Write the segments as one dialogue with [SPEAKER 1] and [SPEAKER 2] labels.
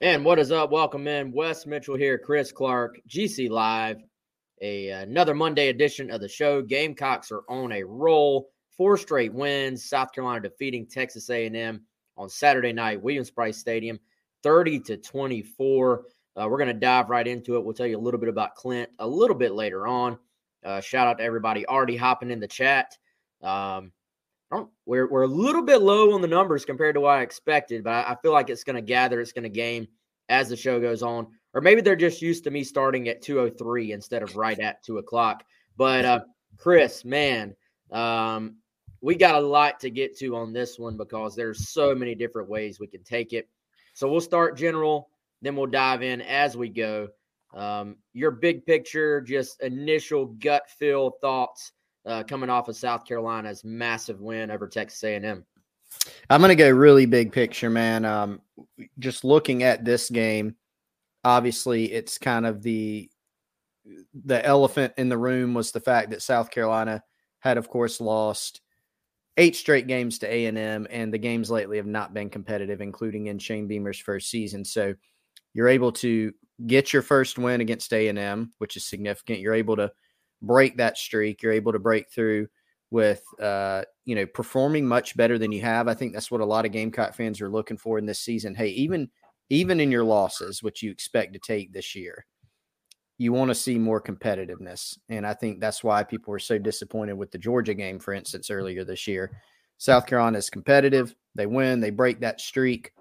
[SPEAKER 1] And what is up? Welcome in. Wes Mitchell here, Chris Clark, GC Live. A another Monday edition of the show. Gamecocks are on a roll. Four straight wins. South Carolina defeating Texas A&M on Saturday night, Williams-Brice Stadium, 30 to 24. Uh, we're going to dive right into it. We'll tell you a little bit about Clint a little bit later on. Uh, shout out to everybody already hopping in the chat. Um, we're we're a little bit low on the numbers compared to what I expected, but I, I feel like it's going to gather, it's going to game as the show goes on, or maybe they're just used to me starting at 2.03 instead of right at two o'clock. But uh, Chris, man, um, we got a lot to get to on this one because there's so many different ways we can take it. So we'll start general, then we'll dive in as we go. Um, your big picture, just initial gut feel thoughts uh, coming off of South Carolina's massive win over Texas A&M?
[SPEAKER 2] I'm going to go really big picture, man. Um, just looking at this game, obviously it's kind of the the elephant in the room was the fact that South Carolina had, of course, lost eight straight games to A&M, and the games lately have not been competitive, including in Shane Beamer's first season. So you're able to get your first win against A&M, which is significant. You're able to break that streak. You're able to break through with uh, you know performing much better than you have. I think that's what a lot of Gamecock fans are looking for in this season. Hey, even even in your losses, which you expect to take this year, you want to see more competitiveness, and I think that's why people were so disappointed with the Georgia game, for instance, earlier this year. South Carolina is competitive. They win. They break that streak.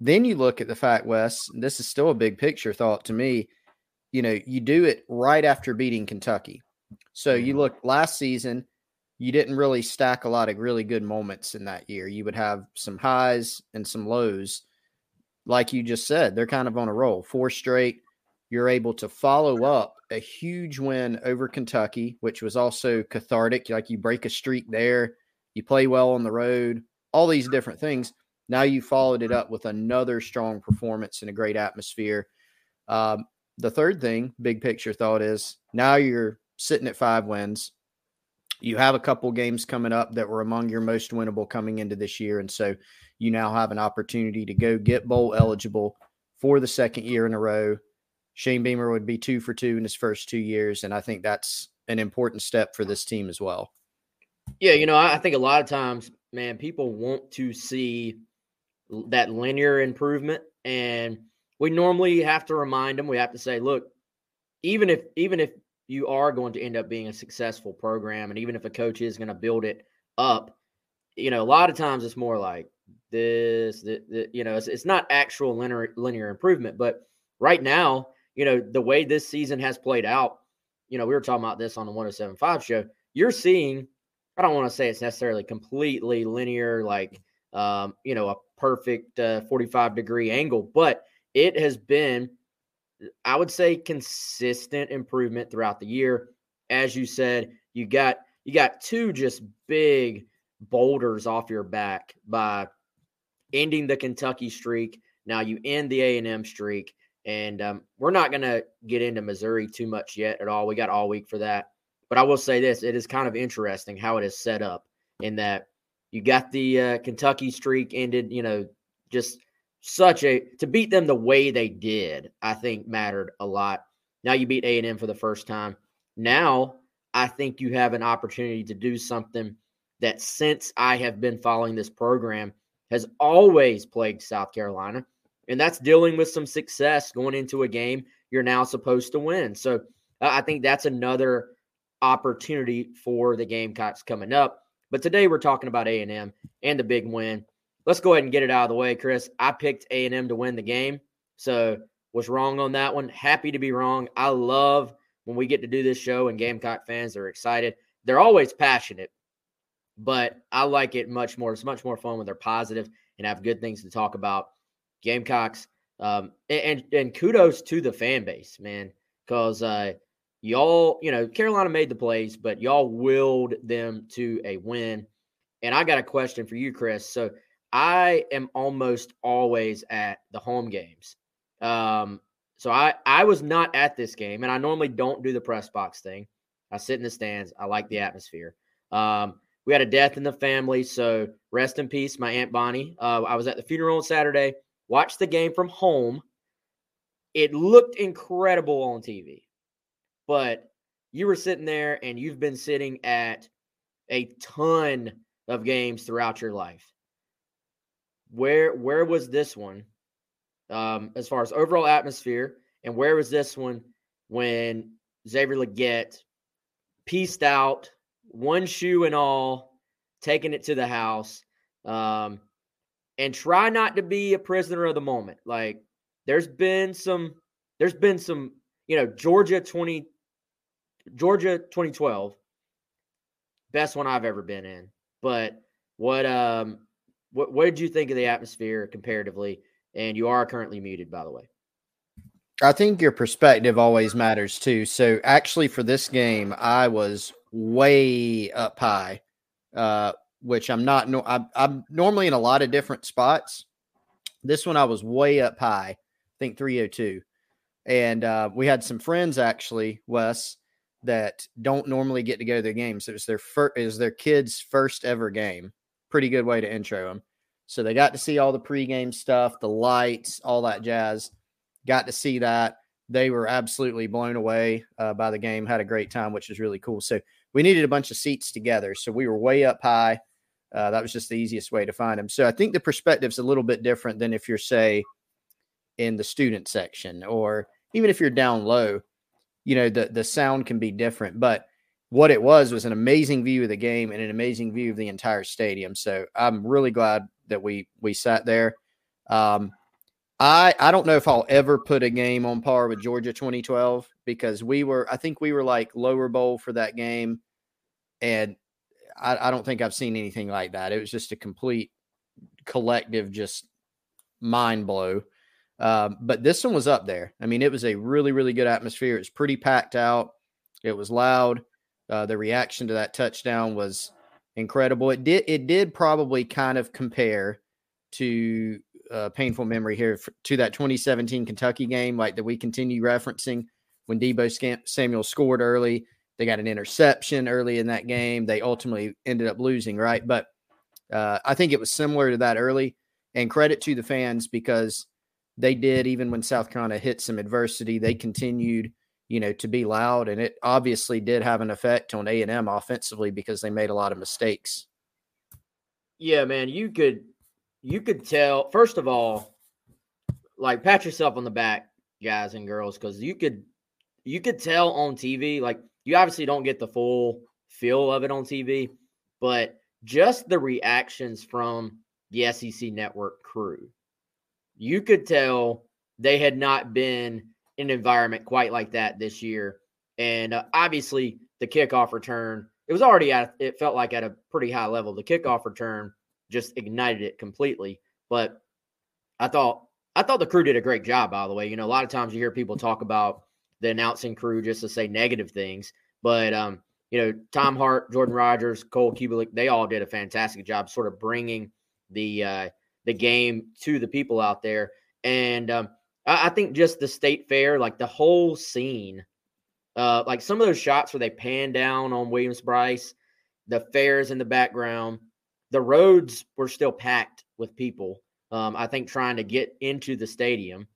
[SPEAKER 2] Then you look at the fact, Wes. This is still a big picture thought to me you know, you do it right after beating Kentucky. So you mm-hmm. look last season, you didn't really stack a lot of really good moments in that year. You would have some highs and some lows. Like you just said, they're kind of on a roll. Four straight. You're able to follow up a huge win over Kentucky, which was also cathartic. Like you break a streak there, you play well on the road, all these different things. Now you followed it up with another strong performance in a great atmosphere. Um, the third thing, big picture thought is now you're sitting at five wins. You have a couple games coming up that were among your most winnable coming into this year. And so you now have an opportunity to go get bowl eligible for the second year in a row. Shane Beamer would be two for two in his first two years. And I think that's an important step for this team as well.
[SPEAKER 1] Yeah, you know, I think a lot of times, man, people want to see that linear improvement. And we normally have to remind them. We have to say, look, even if even if you are going to end up being a successful program, and even if a coach is going to build it up, you know, a lot of times it's more like this, the, the, you know, it's, it's not actual linear linear improvement. But right now, you know, the way this season has played out, you know, we were talking about this on the 1075 show. You're seeing, I don't want to say it's necessarily completely linear, like, um, you know, a perfect uh, 45 degree angle, but it has been, I would say, consistent improvement throughout the year. As you said, you got you got two just big boulders off your back by ending the Kentucky streak. Now you end the A and M streak, and um, we're not going to get into Missouri too much yet at all. We got all week for that. But I will say this: it is kind of interesting how it is set up in that you got the uh, Kentucky streak ended. You know, just such a to beat them the way they did, I think mattered a lot. Now you beat A&M for the first time. Now I think you have an opportunity to do something that since I have been following this program has always plagued South Carolina, and that's dealing with some success going into a game you're now supposed to win. So I think that's another opportunity for the Gamecocks coming up. But today we're talking about A&M and the big win let's go ahead and get it out of the way, Chris. I picked A and M to win the game, So was wrong on that one. Happy to be wrong. I love when we get to do this show and Gamecock fans are excited. They're always passionate, but I like it much more. It's much more fun when they're positive and have good things to talk about. Gamecocks, um, and and kudos to the fan base, man, because uh, y'all, you know, Carolina made the plays, but y'all willed them to a win. And I got a question for you, Chris. So I am almost always at the home games. Um, so I I was not at this game, and I normally don't do the press box thing. I sit in the stands. I like the atmosphere. Um, we had a death in the family, so rest in peace, my aunt Bonnie. Uh, I was at the funeral on Saturday. Watched the game from home. It looked incredible on TV, but you were sitting there, and you've been sitting at a ton of games throughout your life. Where where was this one um, as far as overall atmosphere? And where was this one when Xavier Legette pieced out, one shoe and all, taking it to the house? Um, and try not to be a prisoner of the moment. Like there's been some, there's been some, you know, Georgia 20, Georgia 2012, best one I've ever been in. But what, um, what, what did you think of the atmosphere comparatively? And you are currently muted, by the way.
[SPEAKER 2] I think your perspective always matters too. So actually, for this game, I was way up high, uh, which I'm not. No, I'm, I'm normally in a lot of different spots. This one I was way up high. I think 302, and uh, we had some friends actually, Wes, that don't normally get to go to games. It was their first, is their kids' first ever game. Pretty good way to intro them. So they got to see all the pregame stuff, the lights, all that jazz. Got to see that. They were absolutely blown away uh, by the game. Had a great time, which is really cool. So we needed a bunch of seats together. So we were way up high. Uh, that was just the easiest way to find them. So I think the perspective's a little bit different than if you're, say, in the student section or even if you're down low. You know, the the sound can be different, but what it was was an amazing view of the game and an amazing view of the entire stadium. So I'm really glad that we we sat there. Um, I I don't know if I'll ever put a game on par with Georgia 2012 because we were I think we were like lower bowl for that game, and I, I don't think I've seen anything like that. It was just a complete collective just mind blow. Um, but this one was up there. I mean, it was a really really good atmosphere. It was pretty packed out. It was loud. Uh, the reaction to that touchdown was incredible. It did it did probably kind of compare to uh, painful memory here to that 2017 Kentucky game, like that we continue referencing when Deebo Samuel scored early. They got an interception early in that game. They ultimately ended up losing, right? But uh, I think it was similar to that early. And credit to the fans because they did, even when South Carolina hit some adversity, they continued, you know, to be loud. And it obviously did have an effect on A and M offensively because they made a lot of mistakes.
[SPEAKER 1] Yeah, man, you could you could tell first of all, like pat yourself on the back, guys and girls, because you could you could tell on TV, like you obviously don't get the full feel of it on TV, but just the reactions from the SEC network crew, you could tell they had not been in an environment quite like that this year. And uh, obviously, the kickoff return, it was already at, it felt like at a pretty high level. The kickoff return just ignited it completely. But I thought I thought the crew did a great job, by the way. You know, a lot of times you hear people talk about the announcing crew just to say negative things. But um, you know, Tom Hart, Jordan Rodgers, Cole Cubelic, they all did a fantastic job sort of bringing the uh the game to the people out there. And um I, I think just the state fair, like the whole scene, uh, like some of those shots where they pan down on Williams-Brice, the fairs in the background, the roads were still packed with people. Um, I think trying to get into the stadium,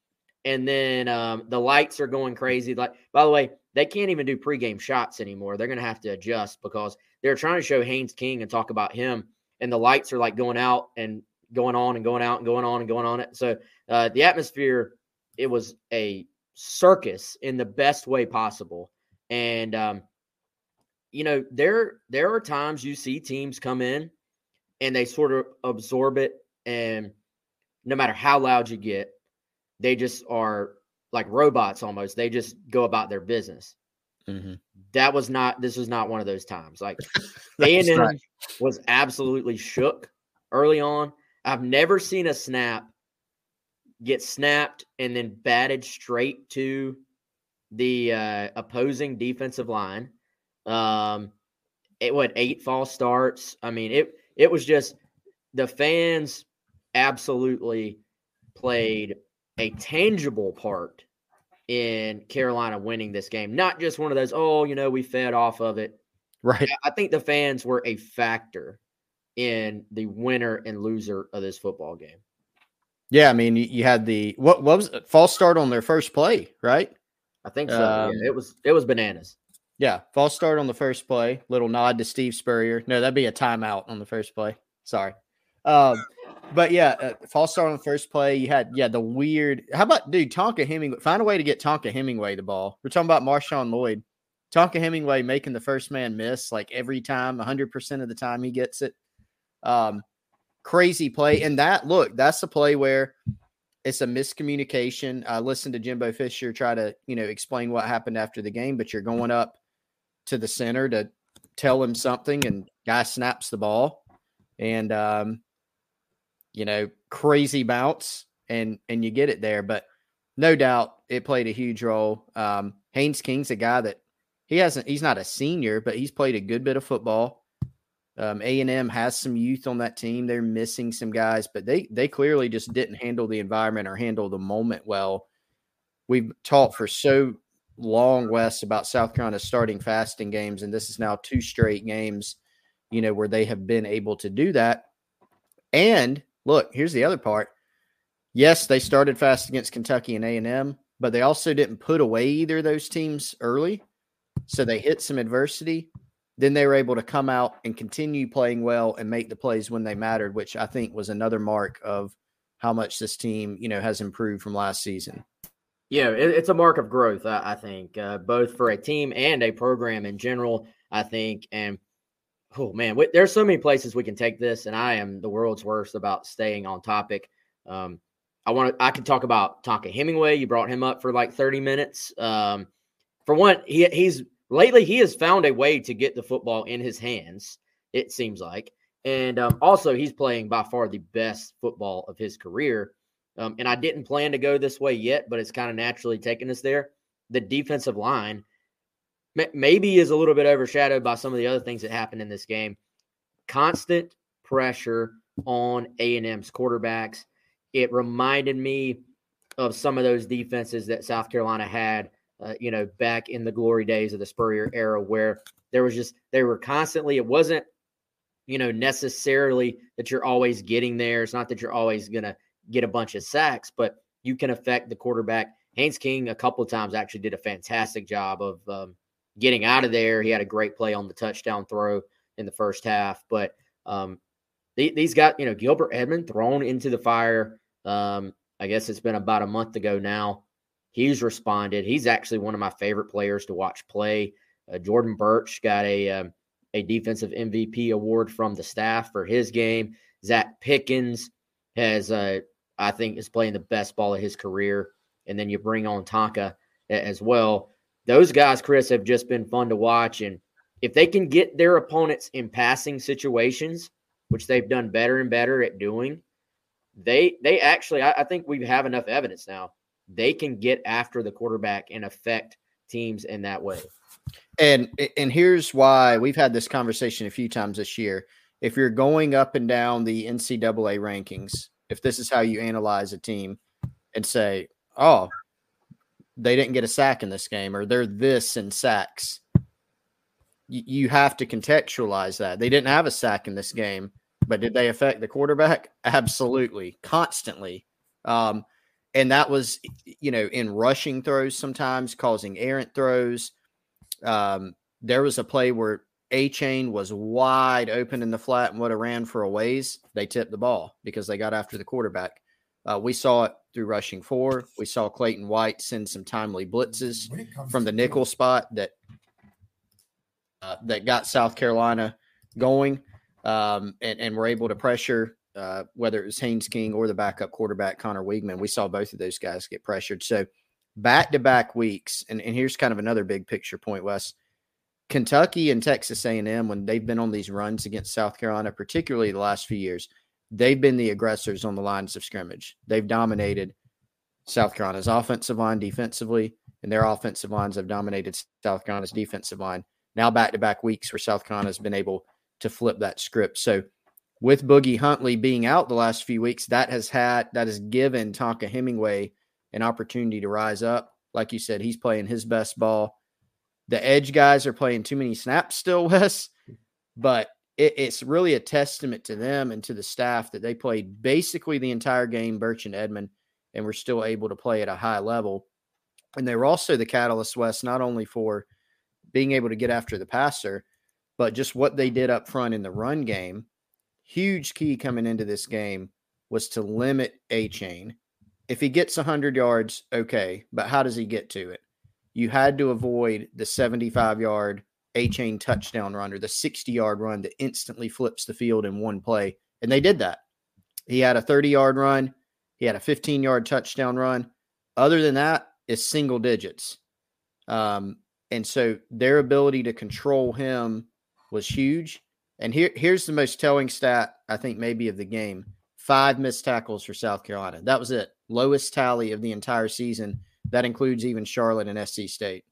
[SPEAKER 1] and then um, the lights are going crazy. Like, by the way, they can't even do pregame shots anymore. They're going to have to adjust because they're trying to show Haynes King and talk about him, and the lights are like going out and going on and going out and going on and going on. It so uh, the atmosphere it was a circus in the best way possible, and um, you know there there are times you see teams come in and they sort of absorb it. And no matter how loud you get, they just are like robots almost. They just go about their business. Mm-hmm. That was not. This was not one of those times. Like A and M was absolutely shook early on. I've never seen a snap get snapped and then batted straight to the uh, opposing defensive line. Um, it what eight false starts. I mean it. It was just the fans absolutely played a tangible part in Carolina winning this game. Not just one of those, oh, you know, we fed off of it.
[SPEAKER 2] Right.
[SPEAKER 1] I think the fans were a factor in the winner and loser of this football game.
[SPEAKER 2] Yeah, I mean, you had the what, what was it? false start on their first play, right?
[SPEAKER 1] I think so. Um, yeah, it was it was bananas.
[SPEAKER 2] Yeah, false start on the first play. Little nod to Steve Spurrier. No, that'd be a timeout on the first play. Sorry. Um, but yeah, uh, false start on the first play. You had yeah the weird. How about dude Tonka Hemingway? Find a way to get Tonka Hemingway the ball. We're talking about Marshawn Lloyd. Tonka Hemingway making the first man miss like every time, hundred percent of the time he gets it. Um, crazy play, and that look that's the play where it's a miscommunication. I listened to Jimbo Fisher try to you know explain what happened after the game, but you're going up to the center to tell him something, and guy snaps the ball, and um, you know, crazy bounce and and you get it there. But no doubt it played a huge role. Um, Haynes King's a guy that he hasn't he's not a senior, but he's played a good bit of football. Um, A and M has some youth on that team. They're missing some guys, but they they clearly just didn't handle the environment or handle the moment well. We've talked for so long, Wes, about South Carolina starting fasting games, and this is now two straight games, you know, where they have been able to do that. And look, here's the other part. Yes, they started fast against Kentucky and A&M, but they also didn't put away either of those teams early. So they hit some adversity. Then they were able to come out and continue playing well and make the plays when they mattered, which I think was another mark of how much this team, you know, has improved from last season.
[SPEAKER 1] Yeah, it's a mark of growth, I think, uh, both for a team and a program in general. I think, and oh man, there's so many places we can take this, and I am the world's worst about staying on topic. Um, I want to. I could talk about Tonka Hemingway. You brought him up for like 30 minutes. Um, for one, he he's lately he has found a way to get the football in his hands. It seems like, and um, also he's playing by far the best football of his career. Um, and I didn't plan to go this way yet, but it's kind of naturally taken us there. The defensive line maybe is a little bit overshadowed by some of the other things that happened in this game. Constant pressure on A&M's quarterbacks. It reminded me of some of those defenses that South Carolina had, uh, you know, back in the glory days of the Spurrier era, where there was just they were constantly. It wasn't, you know, necessarily that you're always getting there. It's not that you're always gonna get a bunch of sacks, but you can affect the quarterback. Haynes King a couple of times actually did a fantastic job of um, getting out of there. He had a great play on the touchdown throw in the first half. But um, these got, you know, Gilbert Edmond thrown into the fire. Um, I guess it's been about a month ago now. He's responded. He's actually one of my favorite players to watch play. Uh, Jordan Burch got a um, a defensive MVP award from the staff for his game. Zacch Pickens has, uh, I think, is playing the best ball of his career. And then you bring on Tonka as well those guys, Chris, have just been fun to watch. And if they can get their opponents in passing situations, which they've done better and better at doing, they they actually I, I think we have enough evidence now. They can get after the quarterback and affect teams in that way.
[SPEAKER 2] And and here's why we've had this conversation a few times this year. If you're going up and down the NCAA rankings, if this is how you analyze a team and say, "Oh, they didn't get a sack in this game or they're this in sacks. You have to contextualize that. They didn't have a sack in this game, but did they affect the quarterback? Absolutely, constantly. Um, and that was, you know, in rushing throws sometimes causing errant throws. Um, there was a play where Achane was wide open in the flat and would have ran for a ways. They tipped the ball because they got after the quarterback. Uh, we saw it through rushing four. We saw Clayton White send some timely blitzes from the nickel spot that uh, that got South Carolina going, um, and, and were able to pressure uh, whether it was Haynes King or the backup quarterback Conner Weigman. We saw both of those guys get pressured. So back to back weeks, and, and here's kind of another big picture point, Wes. Kentucky and Texas A&M, when they've been on these runs against South Carolina, particularly the last few years, they've been the aggressors on the lines of scrimmage. They've dominated South Carolina's offensive line defensively, and their offensive lines have dominated South Carolina's defensive line. Now back to back weeks where South Carolina has been able to flip that script. So with Boogie Huntley being out the last few weeks, that has had that has given Tonka Hemingway an opportunity to rise up. Like you said, he's playing his best ball. The edge guys are playing too many snaps still, Wes, but it, it's really a testament to them and to the staff that they played basically the entire game, Burch and Edmond, and were still able to play at a high level. And they were also the catalyst, Wes, not only for being able to get after the passer, but just what they did up front in the run game. Huge key coming into this game was to limit Achane. If he gets 100 yards, okay, but how does he get to it? You had to avoid the 75 yard Achane touchdown run or the 60 yard run that instantly flips the field in one play. And they did that. He had a 30 yard run, he had a 15 yard touchdown run. Other than that, it's single digits. Um, and so their ability to control him was huge. And here, here's the most telling stat, I think, maybe of the game five missed tackles for South Carolina. That was it. Lowest tally of the entire season. That includes even Charlotte and SC State.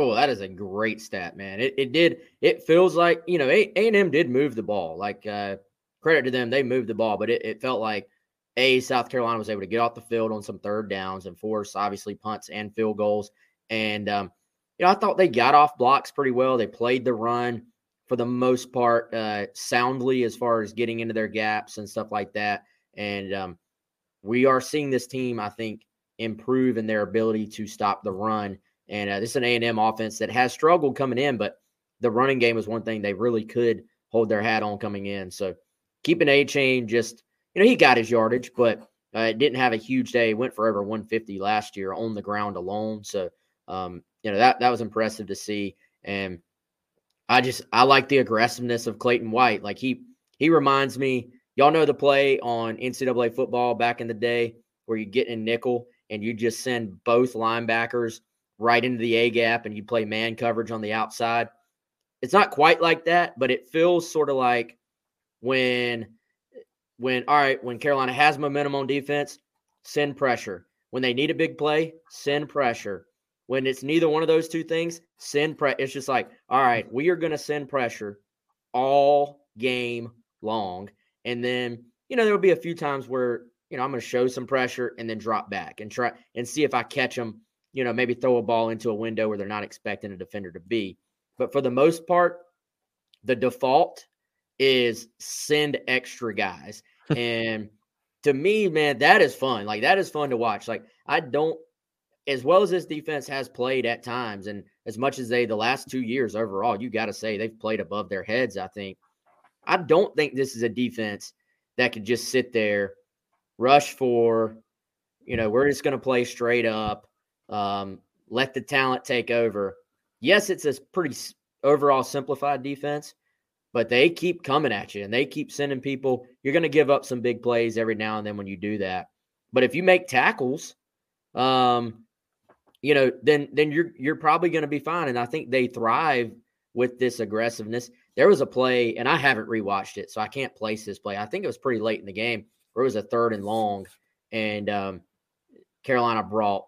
[SPEAKER 1] Oh, that is a great stat, man. It, it did. It feels like you know A and M did move the ball. Like uh, credit to them, they moved the ball, but it, it felt like a South Carolina was able to get off the field on some third downs and force obviously punts and field goals. And um, you know, I thought they got off blocks pretty well. They played the run for the most part uh, soundly as far as getting into their gaps and stuff like that. And um, we are seeing this team, I think, improve in their ability to stop the run. And uh, this is an A&M offense that has struggled coming in, but the running game was one thing they really could hold their hat on coming in. So keeping Achane just, you know, he got his yardage, but uh, didn't have a huge day. Went for over 150 last year on the ground alone. So, um, you know, that, that was impressive to see. And I just, I like the aggressiveness of Clayton White. Like he, he reminds me, y'all know the play on NCAA football back in the day where you get in nickel and you just send both linebackers right into the A gap and you play man coverage on the outside. It's not quite like that, but it feels sort of like when when all right, when Carolina has momentum on defense, send pressure. When they need a big play, send pressure. When it's neither one of those two things, send pressure. It's just like, all right, we are going to send pressure all game long. And then, you know, there will be a few times where you know, I'm going to show some pressure and then drop back and try and see if I catch them, you know, maybe throw a ball into a window where they're not expecting a defender to be. But for the most part, the default is send extra guys. and to me, man, that is fun. Like that is fun to watch. Like I don't as well as this defense has played at times and as much as they the last 2 years overall, you got to say they've played above their heads, I think. I don't think this is a defense that could just sit there rush for, you know, we're just going to play straight up, um, let the talent take over. Yes, it's a pretty overall simplified defense, but they keep coming at you and they keep sending people. You're going to give up some big plays every now and then when you do that. But if you make tackles, um, you know, then then you're you're probably going to be fine. And I think they thrive with this aggressiveness. There was a play, and I haven't rewatched it, so I can't place this play. I think it was pretty late in the game where it was a third and long, and um, Carolina brought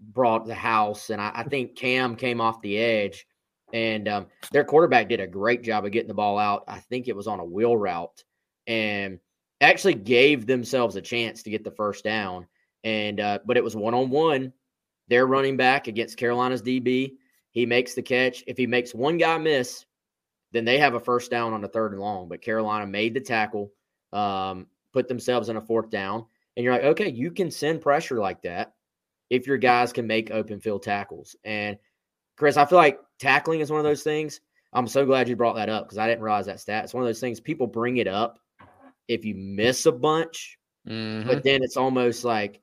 [SPEAKER 1] brought the house, and I, I, think Cam came off the edge, and um, their quarterback did a great job of getting the ball out. I think it was on a wheel route, and actually gave themselves a chance to get the first down. And uh, but it was one on one. They're running back against Carolina's DB. He makes the catch. If he makes one guy miss, then they have a first down on the third and long. But Carolina made the tackle. Um, put themselves in a fourth down. And you're like, okay, you can send pressure like that if your guys can make open field tackles. And Chris, I feel like tackling is one of those things. I'm so glad you brought that up because I didn't realize that stat. It's one of those things people bring it up if you miss a bunch, mm-hmm. but then it's almost like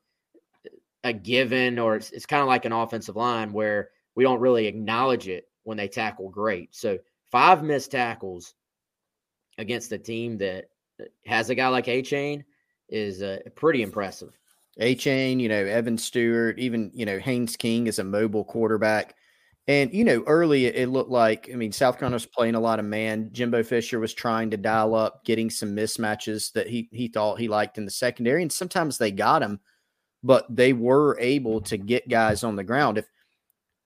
[SPEAKER 1] a given, or it's, it's kind of like an offensive line where we don't really acknowledge it when they tackle great. So five missed tackles against a team that has a guy like Achane is uh, pretty impressive.
[SPEAKER 2] Achane, you know, Evan Stewart, even, you know, Haynes King is a mobile quarterback. And, you know, early it looked like, I mean, South Carolina was playing a lot of man. Jimbo Fisher was trying to dial up, getting some mismatches that he, he thought he liked in the secondary. And sometimes they got him, but they were able to get guys on the ground. If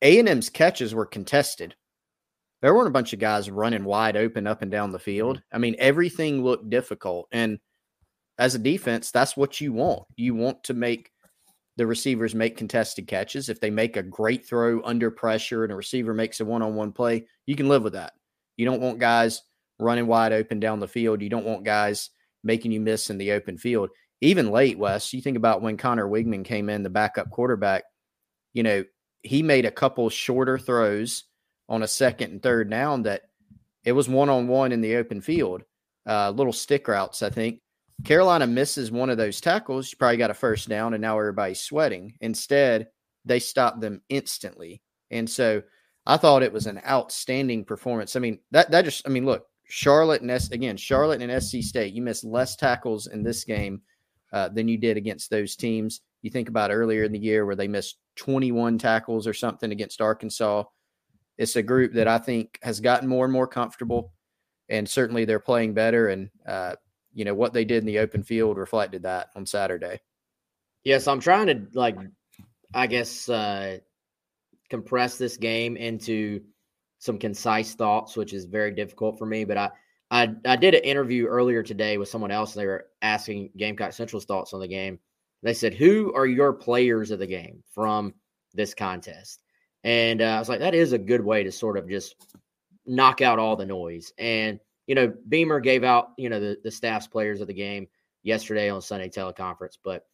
[SPEAKER 2] A&M's catches were contested, there weren't a bunch of guys running wide open up and down the field. Mm-hmm. I mean, everything looked difficult. And as a defense, that's what you want. You want to make the receivers make contested catches. If they make a great throw under pressure and a receiver makes a one on one play, you can live with that. You don't want guys running wide open down the field. You don't want guys making you miss in the open field. Even late, Wes, you think about when Conner Weigman came in, the backup quarterback, you know, he made a couple shorter throws on a second and third down that it was one on one in the open field, uh, little stick routes, I think. Carolina misses one of those tackles, you probably got a first down, and now everybody's sweating. Instead, they stop them instantly. And so I thought it was an outstanding performance. I mean, that that just I mean, look, Charlotte and S again, Charlotte and SC State, you missed less tackles in this game uh, than you did against those teams. You think about earlier in the year where they missed 21 tackles or something against Arkansas. It's a group that I think has gotten more and more comfortable, and certainly they're playing better. And uh, you know what they did in the open field reflected that on Saturday.
[SPEAKER 1] Yes, I'm trying to like, I guess, uh, compress this game into some concise thoughts, which is very difficult for me. But I, I, I did an interview earlier today with someone else. And they were asking Gamecock Central's thoughts on the game. They said, "Who are your players of the game from this contest?" And uh, I was like, "That is a good way to sort of just knock out all the noise." And you know, Beamer gave out, you know, the, the staff's players of the game yesterday on Sunday teleconference, but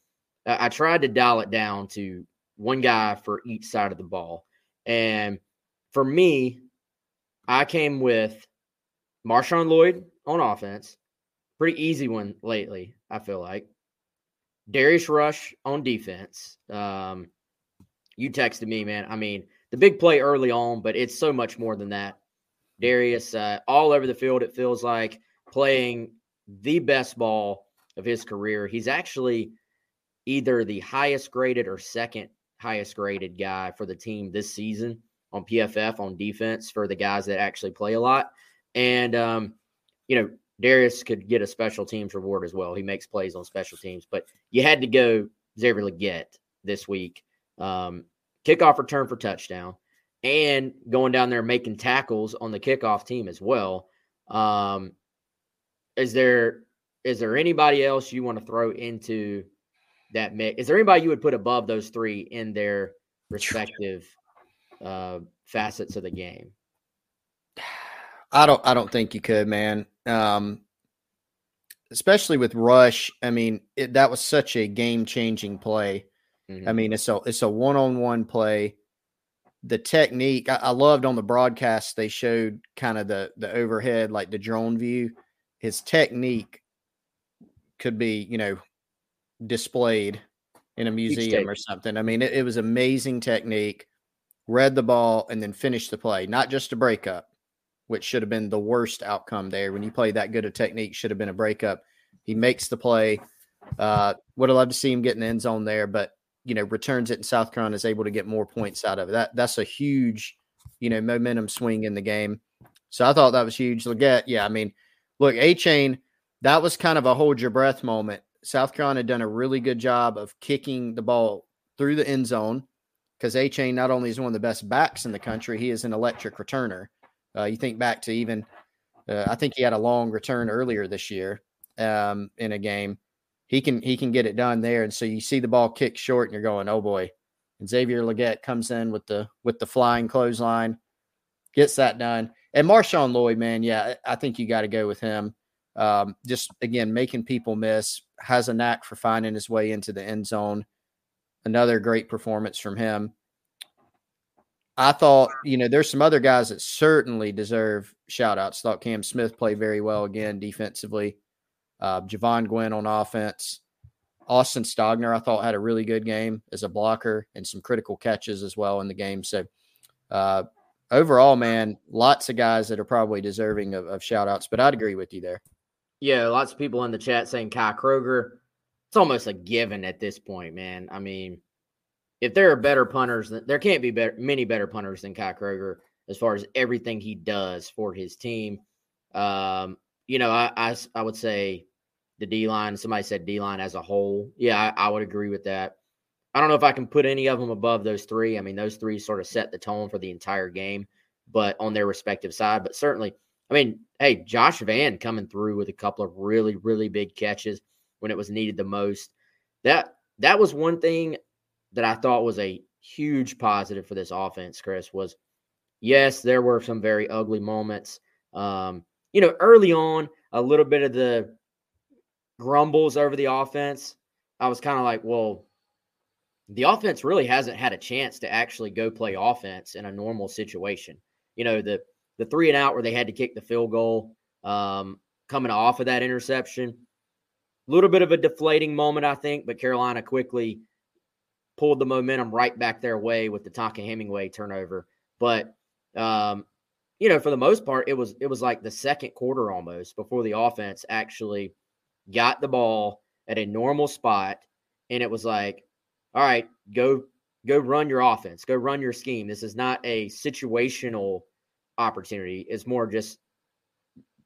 [SPEAKER 1] I, I tried to dial it down to one guy for each side of the ball. And for me, I came with Marshawn Lloyd on offense. Pretty easy one lately, I feel like. Darius Rush on defense. Um, you texted me, man. I mean, the big play early on, but it's so much more than that. Darius uh, all over the field, it feels like, playing the best ball of his career. He's actually either the highest graded or second highest graded guy for the team this season on PFF on defense for the guys that actually play a lot. And, um, you know, Darius could get a special teams reward as well. He makes plays on special teams, but you had to go Xavier Legette this week. Um, kickoff return for touchdown and going down there making tackles on the kickoff team as well. Um, is there is there anybody else you want to throw into that mix? Is there anybody you would put above those three in their respective uh, facets of the game?
[SPEAKER 2] I don't I don't think you could, man. Um, especially with Rush. I mean, it, that was such a game changing play. Mm-hmm. I mean, it's a it's a one on one play the technique I, I, loved on the broadcast they showed kind of the the overhead like the drone view. His technique could be you know displayed in a museum or something. I mean it, it, was amazing technique read the ball and then finished the play. Not just a breakup which should have been the worst outcome there. When you play that good a technique should have been a breakup. He makes the play. Uh would have loved to see him get in the end zone there but you know returns it and South Carolina is able to get more points out of it. That that's a huge, you know, momentum swing in the game. So I thought that was huge. Legette, yeah, I mean, look, Achane, that was kind of a hold your breath moment. South Carolina done a really good job of kicking the ball through the end zone because Achane not only is one of the best backs in the country, he is an electric returner. Uh, you think back to even, uh, I think he had a long return earlier this year um, in a game he can he can get it done there. And so you see the ball kick short, and you're going, oh boy. And Xavier Legette comes in with the with the flying clothesline, gets that done. And Marshawn Lloyd, man, yeah, I think you got to go with him. Um, just again, making people miss, has a knack for finding his way into the end zone. Another great performance from him. I thought, you know, there's some other guys that certainly deserve shout outs. Thought Cam Smith played very well again defensively. Uh, Jovaughn Gwyn on offense. Austin Stogner, I thought, had a really good game as a blocker and some critical catches as well in the game. So, uh, overall, man, lots of guys that are probably deserving of, of shout outs, but I'd agree with you there.
[SPEAKER 1] Yeah, lots of people in the chat saying Kai Kroger. It's almost a given at this point, man. I mean, if there are better punters, there can't be better, many better punters than Kai Kroger as far as everything he does for his team. Um, you know, I, I, I would say the D line. Somebody said D line as a whole. Yeah, I, I, would agree with that. I don't know if I can put any of them above those three. I mean, those three sort of set the tone for the entire game, but on their respective side. But certainly, I mean, hey, Josh Vann coming through with a couple of really, really big catches when it was needed the most. That that was one thing that I thought was a huge positive for this offense, Chris, was yes, there were some very ugly moments. Um, you know, early on, a little bit of the grumbles over the offense. I was kind of like, well, the offense really hasn't had a chance to actually go play offense in a normal situation. You know, the the three and out where they had to kick the field goal um, coming off of that interception. A little bit of a deflating moment, I think, but Carolina quickly pulled the momentum right back their way with the Tonka Hemingway turnover. But um, you know, for the most part, it was it was like the second quarter almost before the offense actually got the ball at a normal spot, and it was like, all right, go go run your offense, go run your scheme. This is not a situational opportunity. It's more just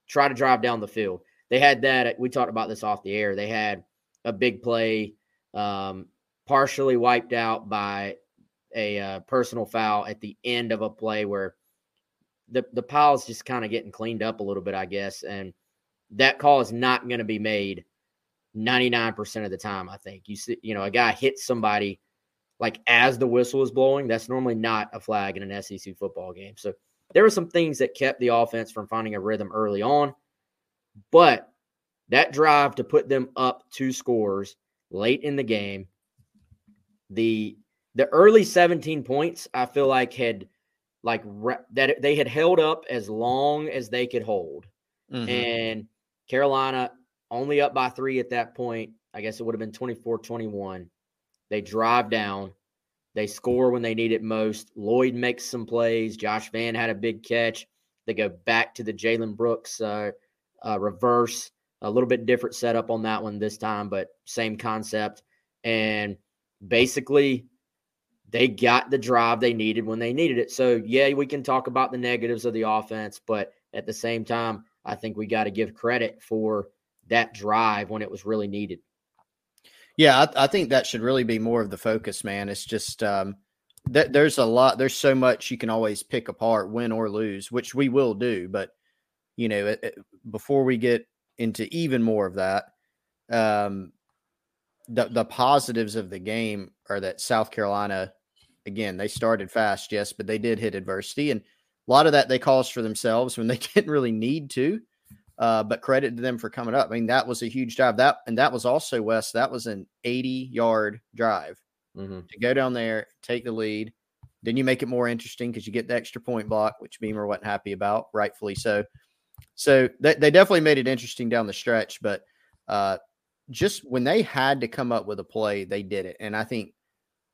[SPEAKER 1] try to drive down the field. They had that. We talked about this off the air. They had a big play um, partially wiped out by a uh, personal foul at the end of a play where the the pile's just kind of getting cleaned up a little bit, I guess, and that call is not going to be made 99% of the time, I think. You see, you know, a guy hits somebody like as the whistle is blowing, that's normally not a flag in an SEC football game. So there were some things that kept the offense from finding a rhythm early on, but that drive to put them up two scores late in the game the the early 17 points I feel like had like that they had held up as long as they could hold. Mm-hmm. And Carolina only up by 3 at that point. I guess it would have been 24-21. They drive down. They score when they need it most. Lloyd makes some plays. Josh Vann had a big catch. They go back to the Jalen Brooks uh, uh, reverse. A little bit different setup on that one this time, but same concept. And – basically they got the drive they needed when they needed it. So, yeah, we can talk about the negatives of the offense, but at the same time, I think we got to give credit for that drive when it was really needed.
[SPEAKER 2] Yeah, I, I, think that should really be more of the focus, man. It's just um, that there's a lot, there's so much you can always pick apart, win or lose, which we will do. But you know, it, it, before we get into even more of that, um, the the positives of the game are that South Carolina, again, they started fast, yes, but they did hit adversity, and a lot of that they caused for themselves when they didn't really need to. Uh, but credit to them for coming up. I mean, that was a huge drive. That and that was also Wes. That was an 80 yard drive mm-hmm. to go down there, take the lead. Then you make it more interesting because you get the extra point block, which Beamer wasn't happy about, rightfully so. So they, they definitely made it interesting down the stretch. But uh, just when they had to come up with a play, they did it. And I think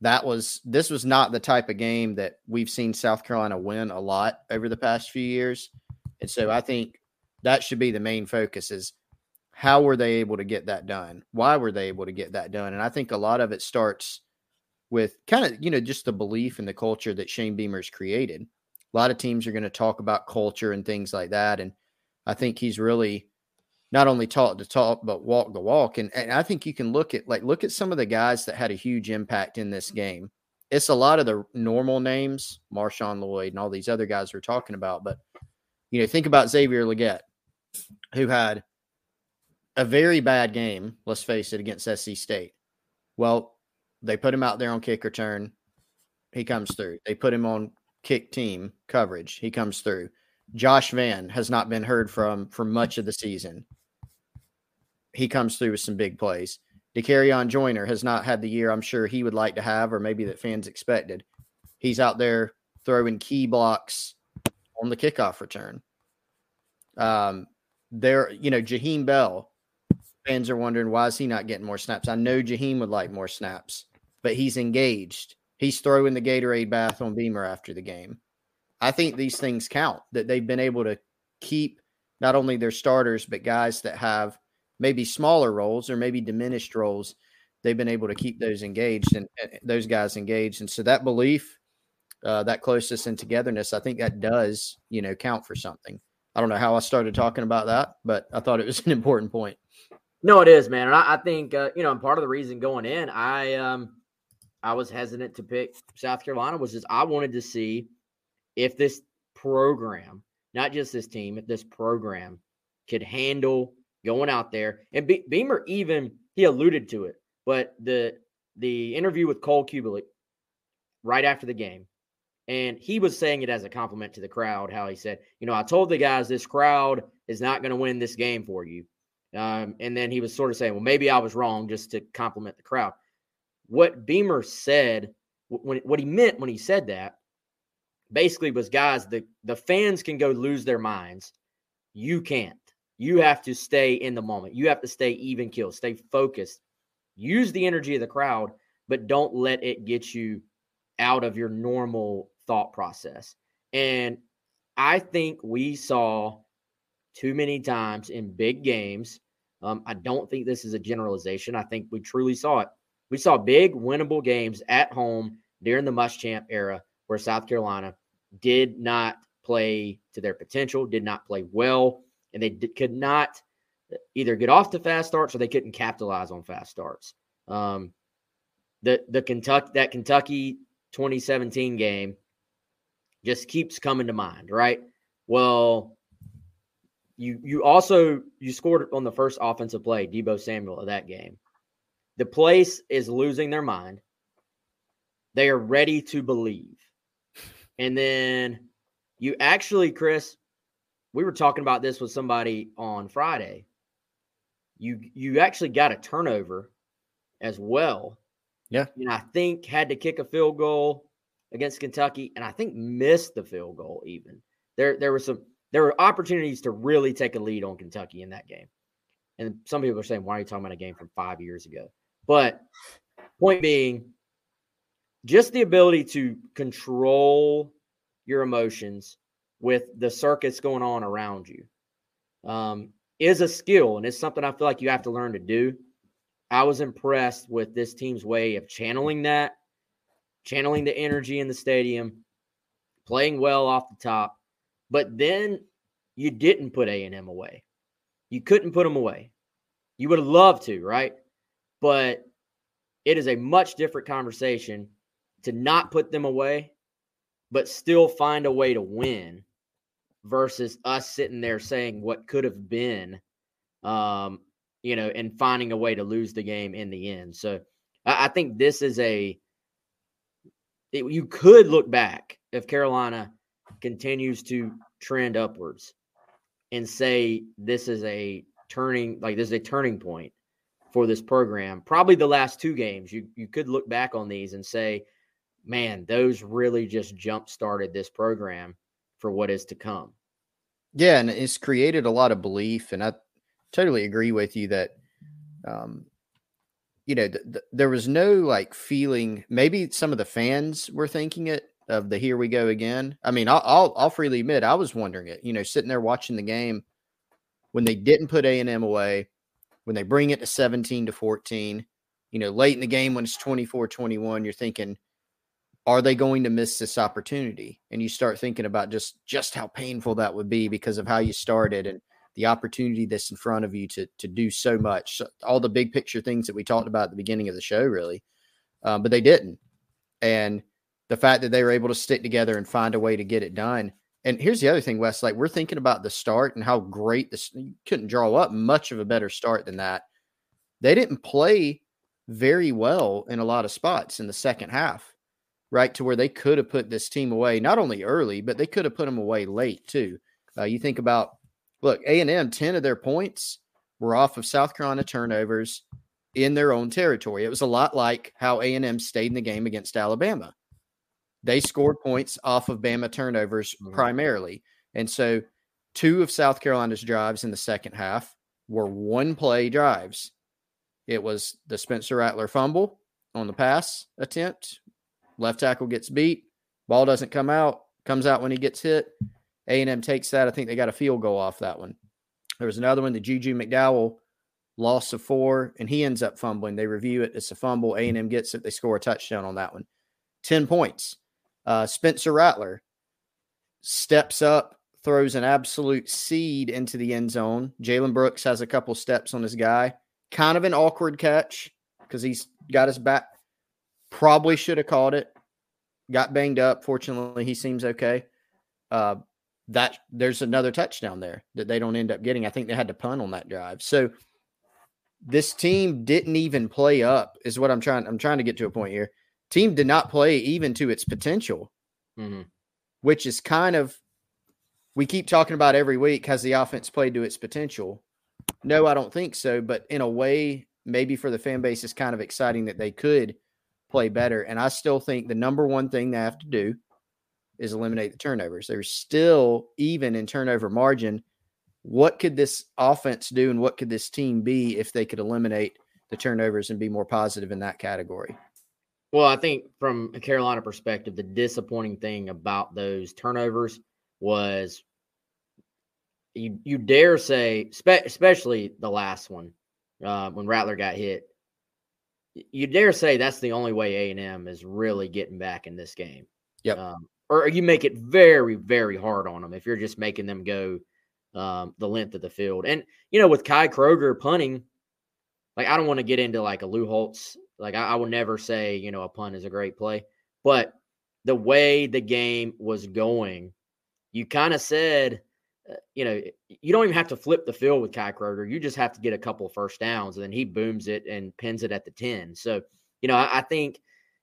[SPEAKER 2] that was this was not the type of game that we've seen South Carolina win a lot over the past few years. And so I think that should be the main focus is how were they able to get that done? Why were they able to get that done? And I think a lot of it starts with kind of, you know, just the belief in the culture that Shane Beamer's created. A lot of teams are going to talk about culture and things like that. And I think he's really not only talk to talk but walk the walk. And, and I think you can look at like look at some of the guys that had a huge impact in this game. It's a lot of the normal names, Marshawn Lloyd and all these other guys we're talking about. But you know, think about Xavier Legette, who had a very bad game, let's face it, against SC State. Well, they put him out there on kick return. He comes through. They put him on kick team coverage. He comes through. Josh Vann has not been heard from for much of the season. He comes through with some big plays. Dakereon Joyner has not had the year I'm sure he would like to have, or maybe that fans expected. He's out there throwing key blocks on the kickoff return. Um, there, you know, Jaheim Bell. Fans are wondering why is he not getting more snaps. I know Jaheim would like more snaps, but he's engaged. He's throwing the Gatorade bath on Beamer after the game. I think these things count that they've been able to keep not only their starters, but guys that have maybe smaller roles or maybe diminished roles. They've been able to keep those engaged and, those guys engaged. And so that belief, uh, that closeness and togetherness, I think that does, you know, count for something. I don't know how I started talking about that, but I thought it was an important point.
[SPEAKER 1] No, it is, man. And I, I think, uh, you know, and part of the reason going in, I, um, I was hesitant to pick South Carolina was just I wanted to see if this program, not just this team, if this program could handle going out there. And Be- Beamer even he alluded to it, but the the interview with Cole Cubelic right after the game, and he was saying it as a compliment to the crowd. How he said, you know, I told the guys this crowd is not going to win this game for you. Um, and then he was sort of saying, well, maybe I was wrong just to compliment the crowd. What Beamer said, when what he meant when he said that, basically was, guys, the the fans can go lose their minds. You can't. You have to stay in the moment. You have to stay even kill, stay focused, use the energy of the crowd, but don't let it get you out of your normal thought process. And I think we saw too many times in big games. Um, I don't think this is a generalization. I think we truly saw it. We saw big winnable games at home during the Muschamp era where South Carolina did not play to their potential, did not play well, and they could not either get off to fast starts or they couldn't capitalize on fast starts. Um, the the Kentucky that Kentucky 2017 game just keeps coming to mind, right? Well, you you also you scored on the first offensive play, Debo Samuel of that game. The place is losing their mind. They are ready to believe. And then you actually, Chris, we were talking about this with somebody on Friday. You you actually got a turnover as well.
[SPEAKER 2] Yeah.
[SPEAKER 1] And I think had to kick a field goal against Kentucky and I think missed the field goal even. There there were some there were opportunities to really take a lead on Kentucky in that game. And some people are saying, why are you talking about a game from five years ago? But point being, just the ability to control your emotions with the circuits going on around you um, is a skill and it's something I feel like you have to learn to do. I was impressed with this team's way of channeling that, channeling the energy in the stadium, playing well off the top. But then you didn't put A and M away. You couldn't put them away. You would have loved to, right? But it is a much different conversation to not put them away, but still find a way to win versus us sitting there saying what could have been, um, you know, and finding a way to lose the game in the end. So I, I think this is a, it, you could look back if Carolina continues to trend upwards and say this is a turning, like this is a turning point for this program. Probably the last two games, you you could look back on these and say, man, those really just jump started this program for what is to come.
[SPEAKER 2] Yeah, and it's created a lot of belief, and I totally agree with you that, um, you know, th- th- there was no like feeling. Maybe some of the fans were thinking it of the "here we go again." I mean, I'll, I'll, I'll freely admit I was wondering it. You know, sitting there watching the game when they didn't put A and M away when they bring it to 17 to 14, you know, late in the game when it's 24 21, you're thinking, are they going to miss this opportunity? And you start thinking about just just how painful that would be because of how you started and the opportunity that's in front of you to to do so much, all the big picture things that we talked about at the beginning of the show, really. Um, but they didn't, and the fact that they were able to stick together and find a way to get it done and here's the other thing, Wes. Like we're thinking about the start and how great this you couldn't draw up much of a better start than that. They didn't play very well in a lot of spots in the second half, right? To where they could have put this team away not only early, but they could have put them away late too. Uh, you think about look, A and M, ten of their points were off of South Carolina turnovers in their own territory. It was a lot like how A and M stayed in the game against Alabama. They scored points off of Bama turnovers mm-hmm. primarily. And so two of South Carolina's drives in the second half were one play drives. It was the Spencer Rattler fumble on the pass attempt. Left tackle gets beat. Ball doesn't come out. Comes out when he gets hit. A&M takes that. I think they got a field goal off that one. There was another one, the Juju McDowell loss of four, and he ends up fumbling. They review it. It's a fumble. A&M gets it. They score a touchdown on that one. 10 points. Uh, Spencer Rattler steps up, throws an absolute seed into the end zone. Jalen Brooks has a couple steps on his guy. Kind of an awkward catch because he's got his back. Probably should have caught it. Got banged up. Fortunately, he seems okay. Uh, that there's another touchdown there that they don't end up getting. I think they had to punt on that drive. So this team didn't even play up is what I'm trying I'm trying to get to a point here. Team did not play even to its potential. Mm-hmm. Which is kind of we keep talking about every week has the offense played to its potential? No, I don't think so, but in a way maybe for the fan base it's kind of exciting that they could play better and I still think the number one thing they have to do is eliminate the turnovers. They're still even in turnover margin what could this offense do and what could this team be if they could eliminate the turnovers and be more positive in that category?
[SPEAKER 1] Well, I think from a Carolina perspective, the disappointing thing about those turnovers was you you dare say, especially the last one uh, when Rattler got hit, you dare say that's the only way A and M is really getting back in this game.
[SPEAKER 2] Yep. Um,
[SPEAKER 1] or you make it very very hard on them if you're just making them go um, the length of the field. And you know, with Kai Kroeger punting, like I don't want to get into like a Lou Holtz. Like I, I will never say you know a punt is a great play, but the way the game was going, you kind of said, you know, you don't even have to flip the field with Kai Kroeger. You just have to get a couple of first downs, and then he booms it and pins it at the ten. So you know, I, I think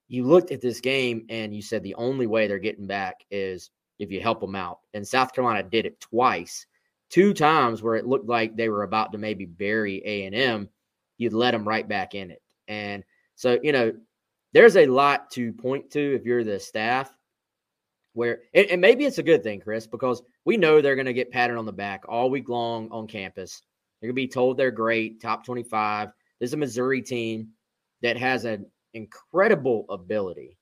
[SPEAKER 1] you looked at this game and you said the only way they're getting back is if you help them out. And South Carolina did it twice two times where it looked like they were about to maybe bury A and M, you'd let them right back in it. And so, you know, there's a lot to point to if you're the staff. Where and, and maybe it's a good thing, Chris, because we know they're going to get patted on the back all week long on campus. They're going to be told they're great, top 25. This is a Missouri team that has an incredible ability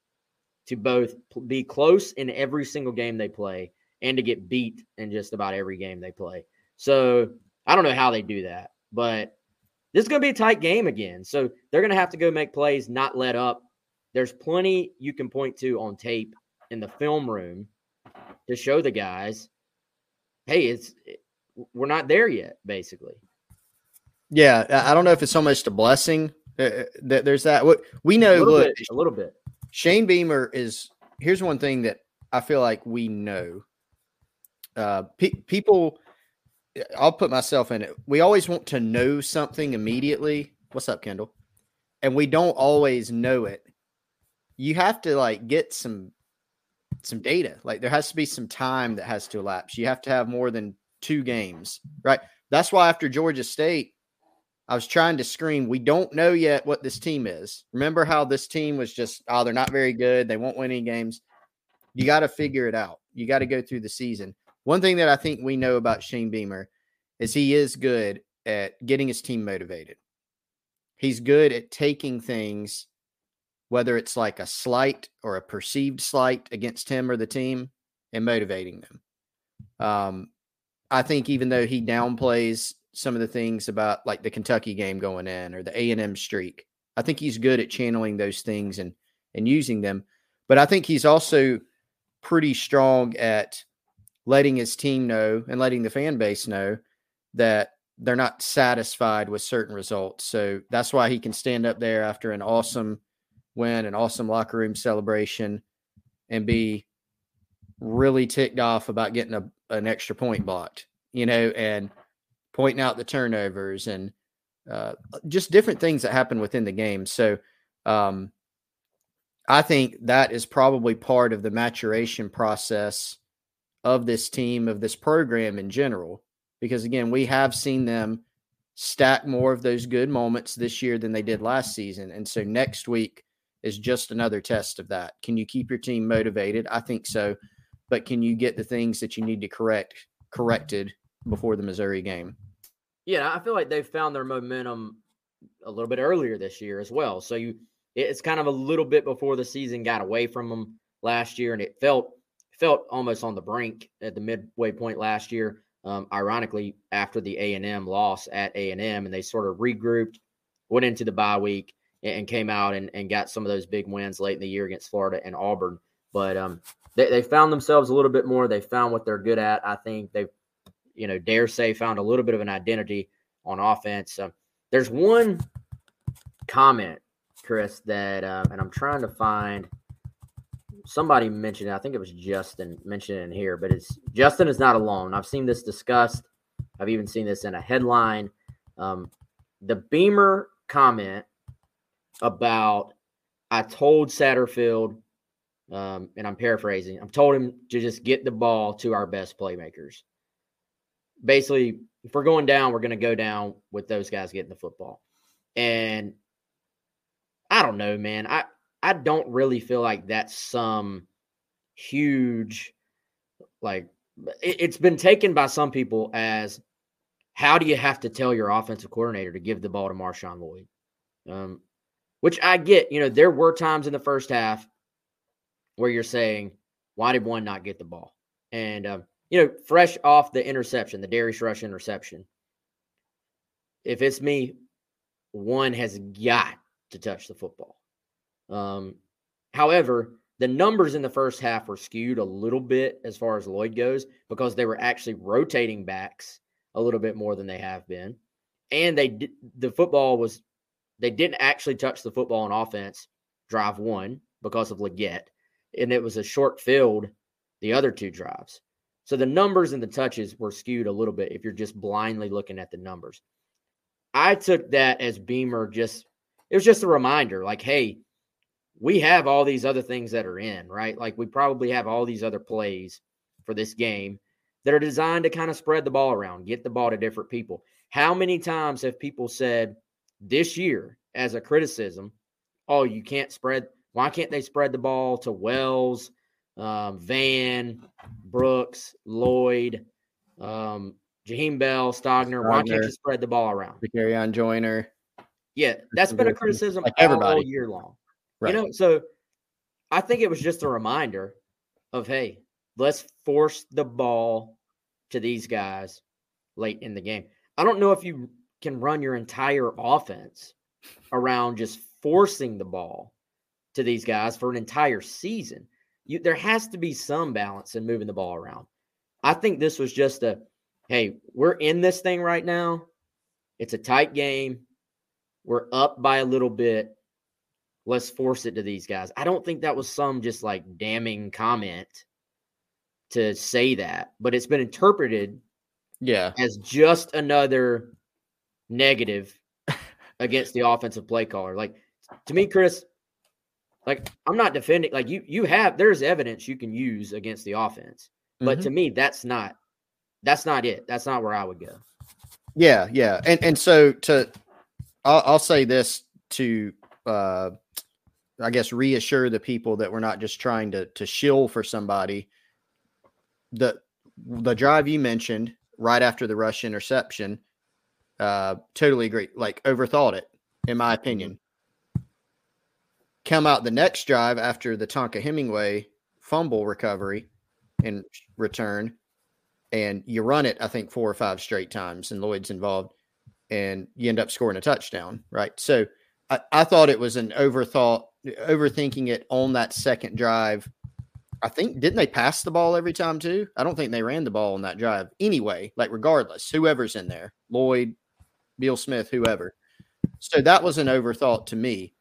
[SPEAKER 1] to both be close in every single game they play and to get beat in just about every game they play. So I don't know how they do that, but this is going to be a tight game again. So they're going to have to go make plays, not let up. There's plenty you can point to on tape in the film room to show the guys, hey, it's we're not there yet, basically.
[SPEAKER 2] Yeah, I don't know if it's so much a blessing uh, uh, that there's that. What we know, a little, look,
[SPEAKER 1] bit, a little bit.
[SPEAKER 2] Shane Beamer is. Here's one thing that I feel like we know uh, pe- people, I'll put myself in it. We always want to know something immediately. What's up, Kendall? And we don't always know it. You have to like get some some data. Like there has to be some time that has to elapse. You have to have more than two games, right? That's why after Georgia State, I was trying to scream, we don't know yet what this team is. Remember how this team was just, oh, they're not very good. They won't win any games. You got to figure it out. You got to go through the season. One thing that I think we know about Shane Beamer is he is good at getting his team motivated. He's good at taking things, whether it's like a slight or a perceived slight against him or the team, and motivating them. Um, I think even though he downplays some of the things about like the Kentucky game going in or the A and M streak, I think he's good at channeling those things and and using them. But I think he's also pretty strong at letting his team know and letting the fan base know that they're not satisfied with certain results. So that's why he can stand up there after an awesome win, an awesome locker room celebration, and be really ticked off about getting a, an extra point blocked, you know, and pointing out the turnovers and uh, just different things that happen within the game. So um, I think that is probably part of the maturation process of this team, of this program in general. Because again, we have seen them stack more of those good moments this year than they did last season. And so next week is just another test of that. Can you keep your team motivated? I think so. But can you get the things that you need to correct corrected before the Missouri game?
[SPEAKER 1] Yeah, I feel like they've found their momentum a little bit earlier this year as well. So you it's kind of a little bit before the season got away from them last year and it felt felt almost on the brink at the midway point last year. Um, ironically, after the A and M loss at A and M, and they sort of regrouped, went into the bye week, and, came out and, and got some of those big wins late in the year against Florida and Auburn. But um, they, they found themselves a little bit more. They found what they're good at. I think they've, you know, dare say, found a little bit of an identity on offense. Um, there's one comment, Chris, that, uh, and I'm trying to find somebody mentioned it. I think it was Justin mentioned it in here, but it's Justin is not alone. I've seen this discussed. I've even seen this in a headline. Um, the Beamer comment about I told Satterfield, um, and I'm paraphrasing, I've told him to just get the ball to our best playmakers. Basically, if we're going down, we're going to go down with those guys getting the football. And I don't know, man. I I don't really feel like that's some huge like it, it's been taken by some people as how do you have to tell your offensive coordinator to give the ball to Marshawn Lloyd? Um, which I get, you know, there were times in the first half where you're saying, why did one not get the ball? And, um, you know, fresh off the interception, the Darius Rush interception, if it's me, one has got to touch the football. Um, however, the numbers in the first half were skewed a little bit as far as Lloyd goes because they were actually rotating backs a little bit more than they have been, and they the football was they didn't actually touch the football on offense drive one because of Legette. and it was a short field the other two drives. So the numbers and the touches were skewed a little bit if you're just blindly looking at the numbers. I took that as Beamer just it was just a reminder like hey, we have all these other things that are in, right? Like we probably have all these other plays for this game that are designed to kind of spread the ball around, get the ball to different people. How many times have people said this year as a criticism, oh, you can't spread, why can't they spread the ball to Wells, um, Vann, Brooks, Lloyd, um, Jaheim Bell, Stogner, why can't you spread the ball around?
[SPEAKER 2] Dakereon Joyner.
[SPEAKER 1] Yeah, that's been a criticism like everybody. all year long. Right. You know, so I think it was just a reminder of hey, let's force the ball to these guys late in the game. I don't know if you can run your entire offense around just forcing the ball to these guys for an entire season. You, there has to be some balance in moving the ball around. I think this was just a hey, we're in this thing right now. It's a tight game. We're up by a little bit let's force it to these guys. I don't think that was some just like damning comment to say that, but it's been interpreted
[SPEAKER 2] yeah
[SPEAKER 1] as just another negative against the offensive play caller. Like to me, Chris, like I'm not defending like you you have there's evidence you can use against the offense. But mm-hmm. to me, that's not that's not it. That's not where I would go.
[SPEAKER 2] Yeah, yeah. And and so to I'll, I'll say this to uh I guess reassure the people that we're not just trying to to shill for somebody. The the drive you mentioned right after the rush interception, uh, totally agree. Like overthought it, in my opinion. Come out the next drive after the Tonka Hemingway fumble recovery and return, and you run it. I think four or five straight times, and Lloyd's involved, and you end up scoring a touchdown. Right, so. I, I thought it was an overthought overthinking it on that second drive. I think didn't they pass the ball every time too? I don't think they ran the ball on that drive anyway. Like regardless, whoever's in there, Lloyd, Beal Smith, whoever. So that was an overthought to me.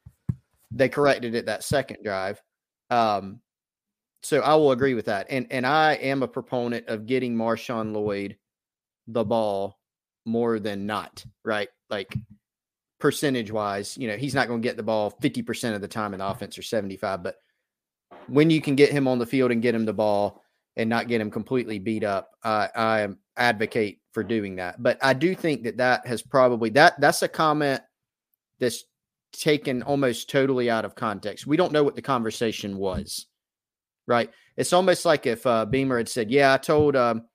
[SPEAKER 2] They corrected it that second drive. Um, so I will agree with that. And and I am a proponent of getting Marshawn Lloyd the ball more than not, right? Like percentage wise, you know, he's not going to get the ball 50% of the time in offense or 75, but when you can get him on the field and get him the ball and not get him completely beat up, uh, I advocate for doing that. But I do think that that has probably that that's a comment that's taken almost totally out of context. We don't know what the conversation was, right? It's almost like if uh, Beamer had said, "Yeah, I told um,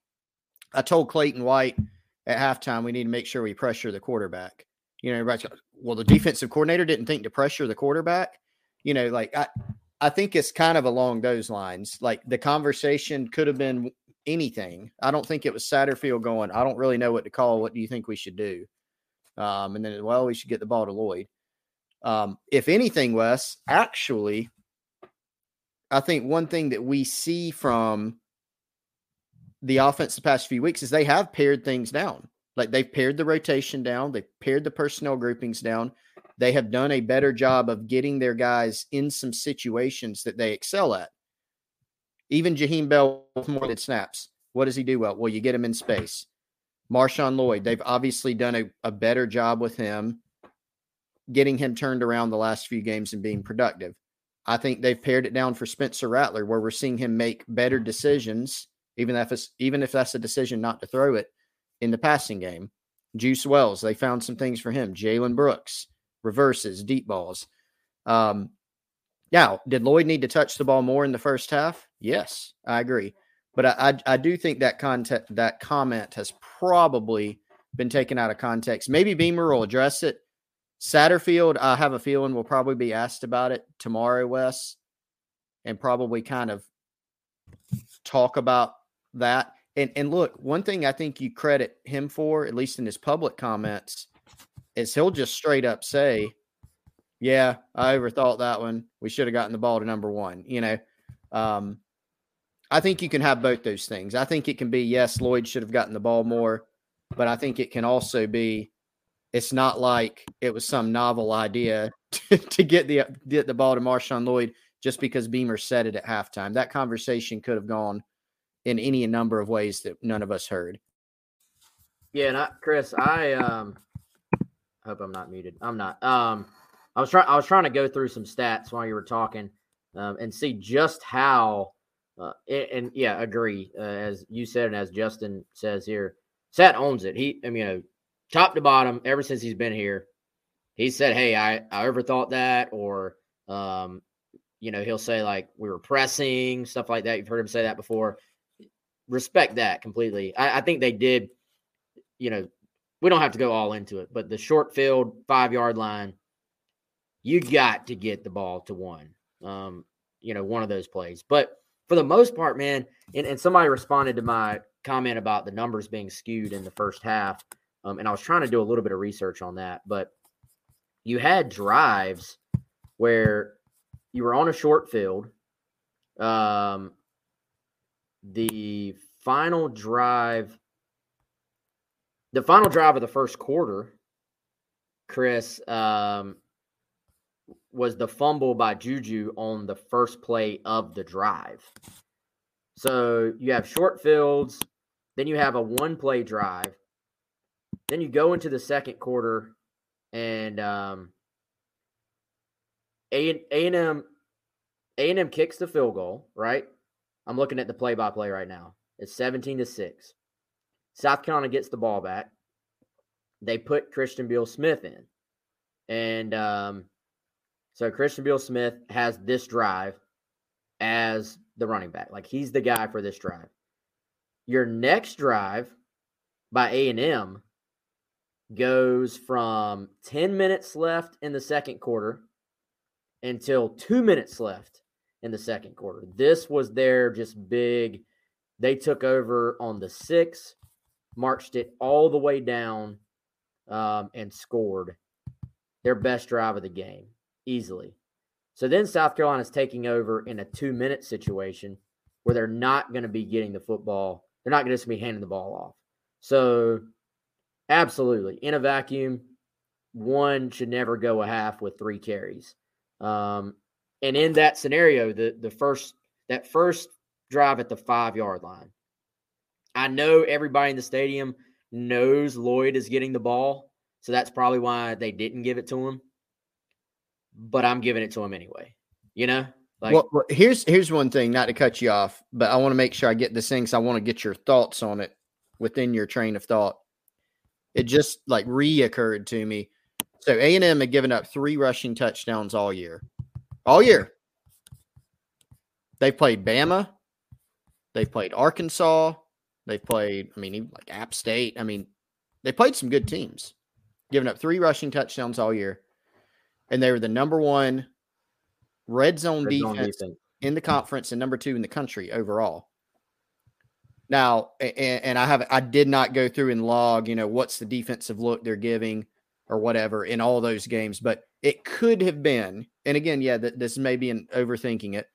[SPEAKER 2] I told Clayton White at halftime we need to make sure we pressure the quarterback." You know, right? Well, the defensive coordinator didn't think to pressure the quarterback. You know, like I, I think it's kind of along those lines. Like the conversation could have been anything. I don't think it was Satterfield going, I don't really know what to call. What do you think we should do? Um, and then, well, we should get the ball to Lloyd. Um, if anything, Wes, actually, I think one thing that we see from the offense the past few weeks is they have pared things down. Like they've pared the rotation down, they've pared the personnel groupings down. They have done a better job of getting their guys in some situations that they excel at. Even Jaheim Bell with more than snaps. What does he do well? Well, you get him in space. Marshawn Lloyd, they've obviously done a, a better job with him, getting him turned around the last few games and being productive. I think they've pared it down for Spencer Rattler, where we're seeing him make better decisions, even if it's even if that's a decision not to throw it in the passing game. Juice Wells, they found some things for him. Jalen Brooks, reverses, deep balls. Um, now, did Lloyd need to touch the ball more in the first half? Yes, I agree. But I, I, I do think that content that comment has probably been taken out of context. Maybe Beamer will address it. Satterfield, I have a feeling will probably be asked about it tomorrow, Wes, and probably kind of talk about that. And and look, one thing I think you credit him for, at least in his public comments, is he'll just straight up say, "Yeah, I overthought that one. We should have gotten the ball to number one." You know, um, I think you can have both those things. I think it can be yes, Lloyd should have gotten the ball more, but I think it can also be it's not like it was some novel idea to, to get the get the ball to Marshawn Lloyd just because Beamer said it at halftime. That conversation could have gone in any number of ways that none of us heard.
[SPEAKER 1] Yeah, and I, Chris, I um hope I'm not muted. I'm not. Um I was trying I was trying to go through some stats while you were talking um, and see just how uh, and, and, yeah, agree. Uh, as you said, and as Justin says here, Sat owns it. He, I mean, you know, top to bottom, ever since he's been here, he said, "Hey, I I overthought that," or, um, you know, he'll say like we were pressing stuff like that. You've heard him say that before. Respect that completely. I, I think they did. You know, we don't have to go all into it, but the short field five yard line, you got to get the ball to one. Um, you know, one of those plays, but for the most part, man, and, and somebody responded to my comment about the numbers being skewed in the first half. Um, and I was trying to do a little bit of research on that, but you had drives where you were on a short field. Um, the final drive, the final drive of the first quarter, Chris, um, was the fumble by Juju on the first play of the drive. So you have short fields, then you have a one play drive, then you go into the second quarter, and um, A and M A and M kicks the field goal. Right, I'm looking at the play by play right now. It's 17 to six. South Carolina gets the ball back. They put Christian Beal Smith in, and um, so Christian Beal Smith has this drive as the running back. Like he's the guy for this drive. Your next drive by A&M goes from 10 minutes left in the second quarter until 2 minutes left in the second quarter. This was their just big they took over on the six, marched it all the way down um, and scored their best drive of the game easily. So then South Carolina is taking over in a two minute situation where they're not going to be getting the football. They're not going to be handing the ball off. So, absolutely, in a vacuum, one should never go a half with three carries. Um, and in that scenario, the the first that first drive at the five yard line, I know everybody in the stadium knows Lloyd is getting the ball, so that's probably why they didn't give it to him but I'm giving it to him anyway. You know?
[SPEAKER 2] Like well, well here's here's one thing, not to cut you off, but I want to make sure I get this thing. So I want to get your thoughts on it within your train of thought. It just like reoccurred to me. So A and M had given up three rushing touchdowns all year. All year. They've played Bama. They've played Arkansas. They've played, I mean, even like App State. I mean, they played some good teams. Giving up three rushing touchdowns all year and they were the number one red zone, red defense, zone defense in the conference and number two in the country overall. Now, and, and I have I did not go through and log, you know, what's the defensive look they're giving or whatever in all those games, but it could have been, and again, yeah, that this may be an overthinking it.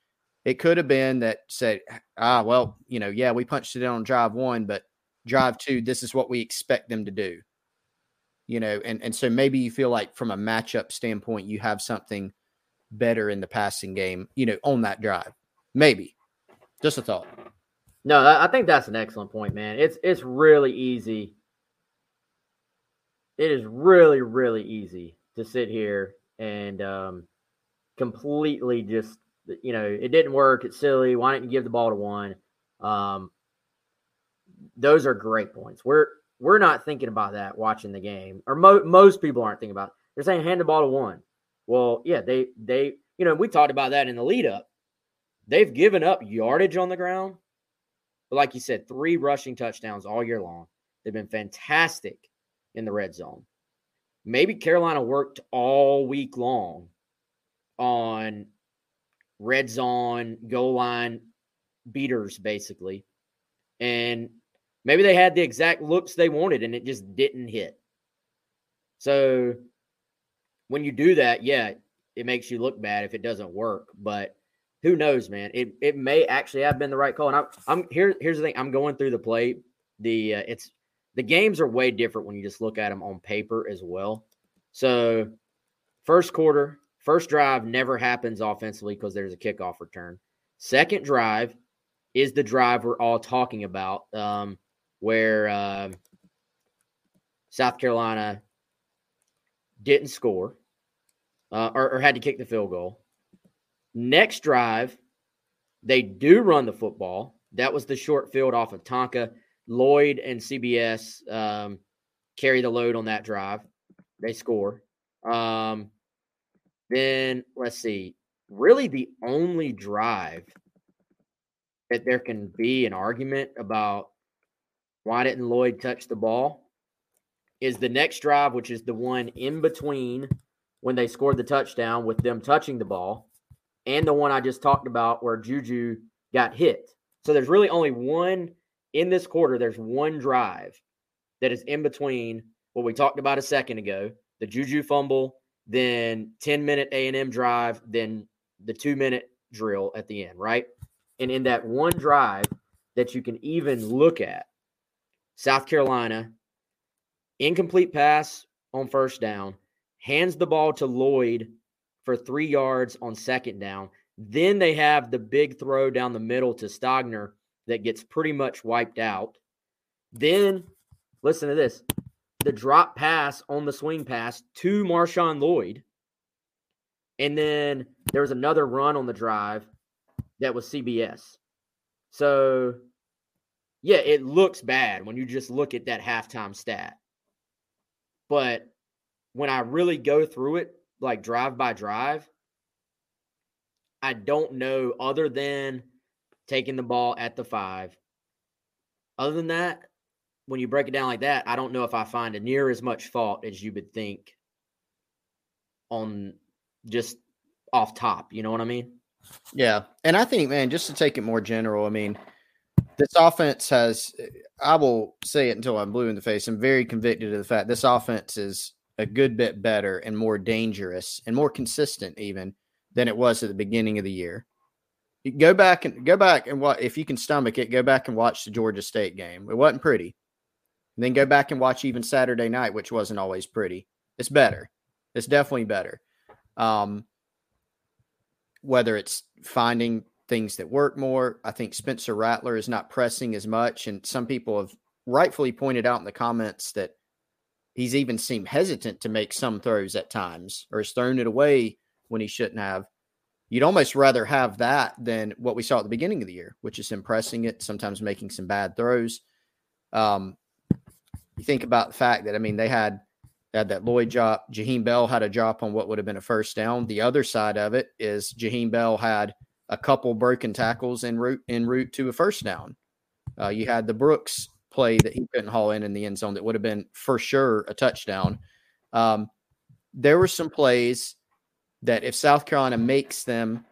[SPEAKER 2] It could have been that said, ah, well, you know, yeah, we punched it on drive one, but drive two, this is what we expect them to do. You know, and and so maybe you feel like from a matchup standpoint, you have something better in the passing game, you know, on that drive. Maybe. Just a thought.
[SPEAKER 1] No, I think that's an excellent point, man. It's it's really easy. It is really really easy to sit here and um, completely just you know it didn't work. It's silly. Why didn't you give the ball to one? Um, those are great points. We're we're not thinking about that watching the game, or mo- most people aren't thinking about. It. They're saying hand the ball to one. Well, yeah, they they you know we talked about that in the lead up. They've given up yardage on the ground but like you said, three rushing touchdowns all year long. They've been fantastic in the red zone. Maybe Carolina worked all week long on red zone, goal line beaters, basically. And maybe they had the exact looks they wanted and it just didn't hit. So when you do that, yeah, it makes you look bad if it doesn't work. But who knows, man? It it may actually have been the right call. And I'm I'm here. Here's the thing. I'm going through the play. The uh, it's the games are way different when you just look at them on paper as well. So first quarter, first drive never happens offensively because there's a kickoff return. Second drive is the drive we're all talking about, um, where uh, South Carolina didn't score uh, or, or had to kick the field goal. Next drive, they do run the football. That was the short field off of Tonka. Lloyd and CBS um, carry the load on that drive. They score. Um, then let's see. Really, the only drive that there can be an argument about why didn't Lloyd touch the ball is the next drive, which is the one in between when they scored the touchdown with them touching the ball and the one I just talked about where Juju got hit. So there's really only one in this quarter. There's one drive that is in between what we talked about a second ago, the Juju fumble, then 10 minute A&M drive, then the two minute drill at the end, right? And in that one drive that you can even look at, South Carolina, incomplete pass on first down, hands the ball to Lloyd for three yards on second down. Then they have the big throw down the middle to Stogner that gets pretty much wiped out. Then, listen to this the drop pass on the swing pass to Marshawn Lloyd. And then there was another run on the drive that was CBS. So, yeah, it looks bad when you just look at that halftime stat. But when I really go through it, like drive by drive, I don't know other than taking the ball at the five. Other than that, when you break it down like that, I don't know if I find a near as much fault as you would think on just off top. You know what I mean?
[SPEAKER 2] Yeah. And I think, man, just to take it more general, I mean, this offense has, I will say it until I'm blue in the face. I'm very convicted of the fact this offense is a good bit better and more dangerous and more consistent even than it was at the beginning of the year. Go back and go back and what if you can stomach it, go back and watch the Georgia State game. It wasn't pretty. And then go back and watch even Saturday night, which wasn't always pretty. It's better. It's definitely better. Um, whether it's finding things that work more, I think Spencer Rattler is not pressing as much, and some people have rightfully pointed out in the comments that he's even seemed hesitant to make some throws at times or has thrown it away when he shouldn't have. You'd almost rather have that than what we saw at the beginning of the year, which is impressing it, sometimes making some bad throws. Um, you think about the fact that I mean they had they had that Lloyd drop. Jaheim Bell had a drop on what would have been a first down. The other side of it is Jaheim Bell had a couple broken tackles en route en route to a first down. Uh, you had the Brooks play that he couldn't haul in in the end zone that would have been for sure a touchdown. Um, there were some plays that if South Carolina makes them,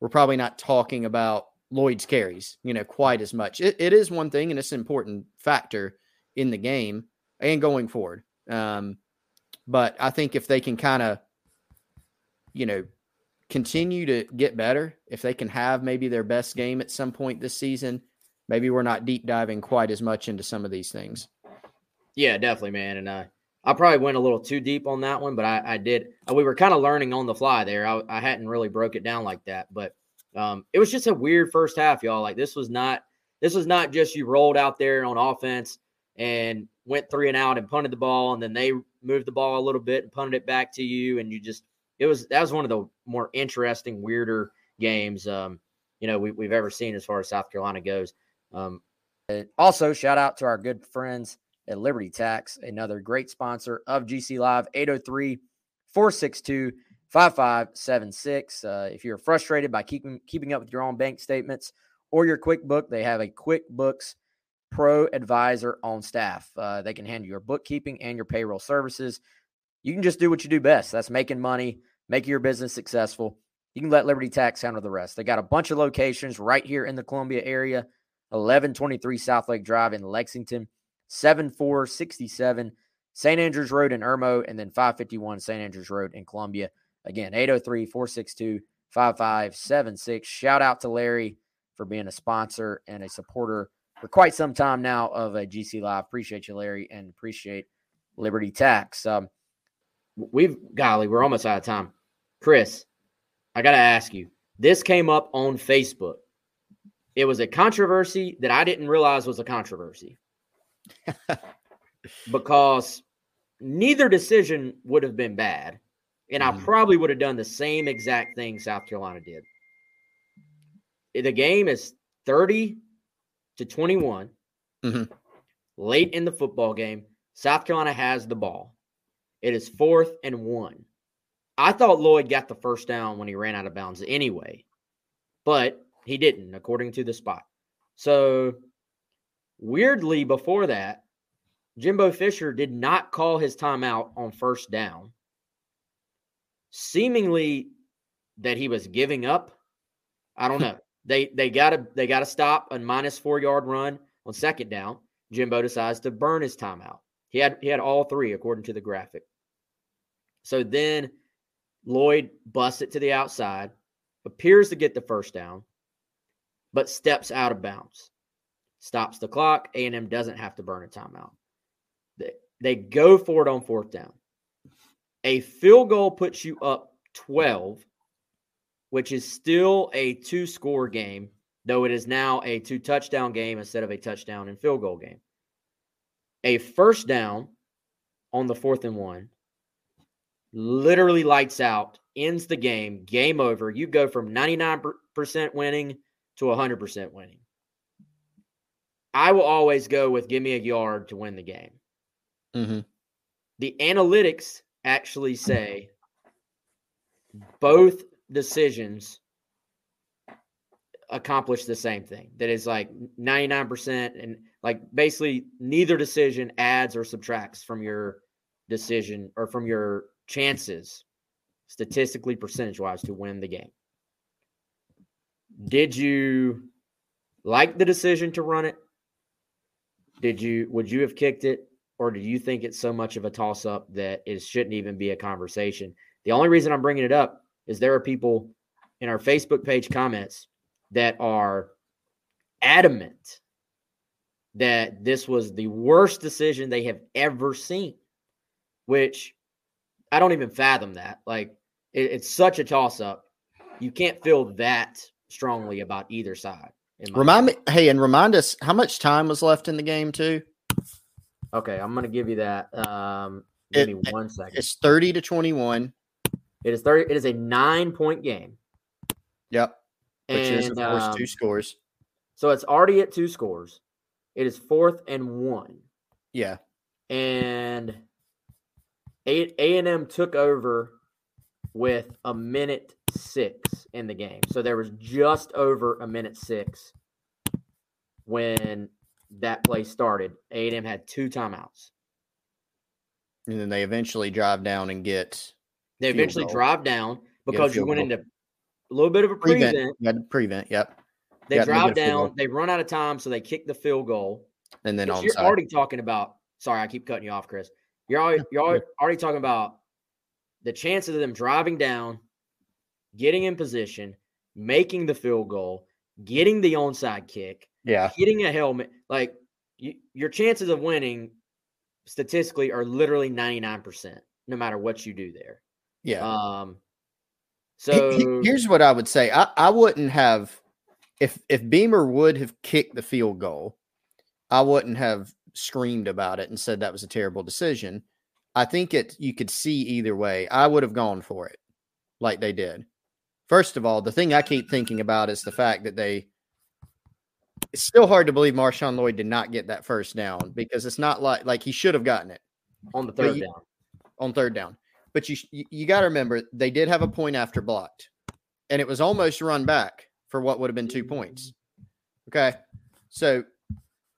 [SPEAKER 2] we're probably not talking about Lloyd's carries, you know, quite as much. It, it is one thing and it's an important factor in the game and going forward. Um, but I think if they can kind of, you know, continue to get better, if they can have maybe their best game at some point this season, maybe we're not deep diving quite as much into some of these things.
[SPEAKER 1] Yeah, definitely, man. And uh, I probably went a little too deep on that one, but I, I did. Uh, we were kind of learning on the fly there. I, I hadn't really broke it down like that, but um, it was just a weird first half, y'all. Like this was not this was not just you rolled out there on offense and went three and out and punted the ball, and then they moved the ball a little bit and punted it back to you, and you just it was that was one of the more interesting, weirder games um, you know we, have ever seen as far as South Carolina goes. Um, also, shout out to our good friends at Liberty Tax, another great sponsor of GC Live, 803 462 5576. Uh, if you're frustrated by keeping keeping up with your own bank statements or your QuickBook, they have a QuickBooks Pro advisor on staff. Uh, they can handle your bookkeeping and your payroll services. You can just do what you do best. That's making money, making your business successful. You can let Liberty Tax handle the rest. They got a bunch of locations right here in the Columbia area 1123 South Lake Drive in Lexington, 7467 St. Andrews Road in Irmo, and then 551 St. Andrews Road in Columbia. Again, 803 462 5576. Shout out to Larry for being a sponsor and a supporter for quite some time now of a GC Live. Appreciate you, Larry, and appreciate Liberty Tax. Um, we've, golly, we're almost out of time. Chris, I got to ask you this came up on Facebook. It was a controversy that I didn't realize was a controversy because neither decision would have been bad. And mm-hmm. I probably would have done the same exact thing South Carolina did. The game is 30 to 21. Mm-hmm. Late in the football game, South Carolina has the ball. It is fourth and one. I thought Lloyd got the first down when he ran out of bounds anyway, but he didn't, according to the spot. So, weirdly, before that, Jimbo Fisher did not call his timeout on first down, seemingly that he was giving up. I don't know. they they gotta they gotta stop a minus four yard run on second down. Jimbo decides to burn his timeout. He had he had all three according to the graphic. So then Lloyd busts it to the outside, appears to get the first down, but steps out of bounds. Stops the clock. A&M doesn't have to burn a timeout. They, they go for it on fourth down. A field goal puts you up 12, which is still a two score game, though it is now a two touchdown game instead of a touchdown and field goal game. A first down on the fourth and one literally lights out, ends the game, game over. You go from 99% winning to 100% winning. I will always go with give me a yard to win the game. Mm-hmm. The analytics actually say both decisions accomplish the same thing. That is like 99% and like basically neither decision adds or subtracts from your decision or from your chances statistically percentage wise to win the game. Did you like the decision to run it? Did you would you have kicked it or do you think it's so much of a toss up that it shouldn't even be a conversation? The only reason I'm bringing it up is there are people in our Facebook page comments that are adamant that this was the worst decision they have ever seen, which I don't even fathom that. Like it, it's such a toss up. You can't feel that strongly about either side.
[SPEAKER 2] Remind me, hey, and remind us how much time was left in the game too.
[SPEAKER 1] Okay, I'm gonna give you that. Um, give it, me one second.
[SPEAKER 2] It's thirty to twenty-one.
[SPEAKER 1] It is thirty. It is a nine-point game.
[SPEAKER 2] Yep. Which and, is of course um, two scores.
[SPEAKER 1] So it's already at two scores. It is fourth and one.
[SPEAKER 2] Yeah.
[SPEAKER 1] And a and M took over with a minute six in the game. So there was just over a minute six when that play started. A&M had two timeouts.
[SPEAKER 2] And then they eventually drive down and get.
[SPEAKER 1] They eventually goal. drive down because you went goal. into a little bit of a prevent.
[SPEAKER 2] prevent. You had to prevent, yep.
[SPEAKER 1] They drive
[SPEAKER 2] get a field
[SPEAKER 1] down, they run out of time, so they kick the field goal.
[SPEAKER 2] And then
[SPEAKER 1] you're already talking about. Sorry, I keep cutting you off, Chris. You're already, you're already talking about the chances of them driving down, getting in position, making the field goal, getting the onside kick,
[SPEAKER 2] yeah,
[SPEAKER 1] hitting a helmet. Like you, your chances of winning statistically are literally 99%, no matter what you do there.
[SPEAKER 2] yeah.
[SPEAKER 1] Um, so
[SPEAKER 2] here's what I would say. I, I wouldn't have if if Beamer would have kicked the field goal, I wouldn't have screamed about it and said that was a terrible decision. I think it you could see either way. I would have gone for it like they did. First of all, the thing I keep thinking about is the fact that they it's still hard to believe Marshawn Lloyd did not get that first down because it's not like like he should have gotten it
[SPEAKER 1] on the third
[SPEAKER 2] you-
[SPEAKER 1] down.
[SPEAKER 2] on third down. But you you, got to remember they did have a point after blocked, and it was almost run back for what would have been two points. Okay, so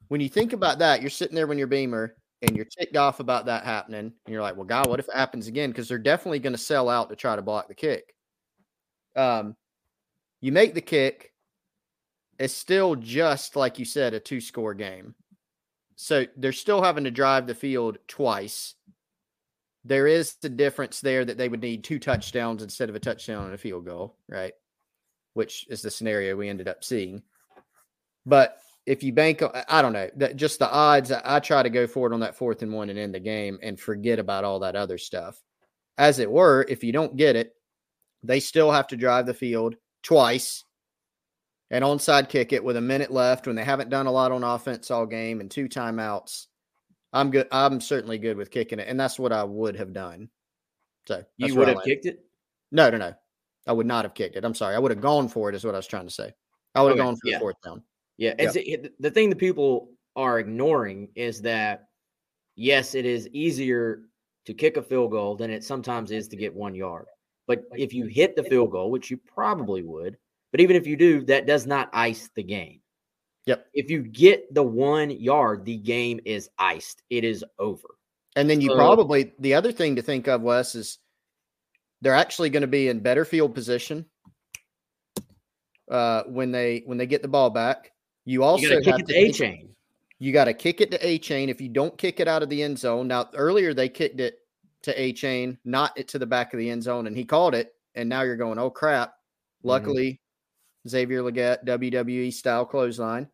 [SPEAKER 2] when you think about that, you're sitting there when you're Beamer and you're ticked off about that happening, and you're like, "Well, God, what if it happens again?" Because they're definitely going to sell out to try to block the kick. Um, you make the kick. It's still just like you said, a two score game. So they're still having to drive the field twice there is the difference there that they would need two touchdowns instead of a touchdown and a field goal, right? Which is the scenario we ended up seeing. But if you bank, I don't know, that just the odds. I, try to go for it on that fourth and one and end the game and forget about all that other stuff. As it were, if you don't get it, they still have to drive the field twice and onside kick it with a minute left when they haven't done a lot on offense all game and two timeouts. I'm good. I'm certainly good with kicking it, and that's what I would have done. So
[SPEAKER 1] You would have kicked it?
[SPEAKER 2] No, no, no. I would not have kicked it. I'm sorry. I would have gone for it. Is what I was trying to say. I would have
[SPEAKER 1] Okay,
[SPEAKER 2] gone for
[SPEAKER 1] yeah.
[SPEAKER 2] the fourth down.
[SPEAKER 1] Yeah, see, the- the thing that people are ignoring is that yes, it is easier to kick a field goal than it sometimes is to get one yard. But if you hit the field goal, which you probably would, but even if you do, that does not ice the game.
[SPEAKER 2] Yep.
[SPEAKER 1] If you get the one yard, the game is iced. It is over.
[SPEAKER 2] And then you
[SPEAKER 1] So-
[SPEAKER 2] probably the other thing to think of, Wes, is they're actually going to be in better field position uh, when they when they get the ball back. You also
[SPEAKER 1] You kick it
[SPEAKER 2] to
[SPEAKER 1] Achane.
[SPEAKER 2] You got to kick it to Achane. If you don't kick it out of the end zone, now earlier they kicked it to Achane, not it to the back of the end zone, and he called it. And now you're going, oh crap! Mm-hmm. Luckily, Xavier Legette WWE style clothesline.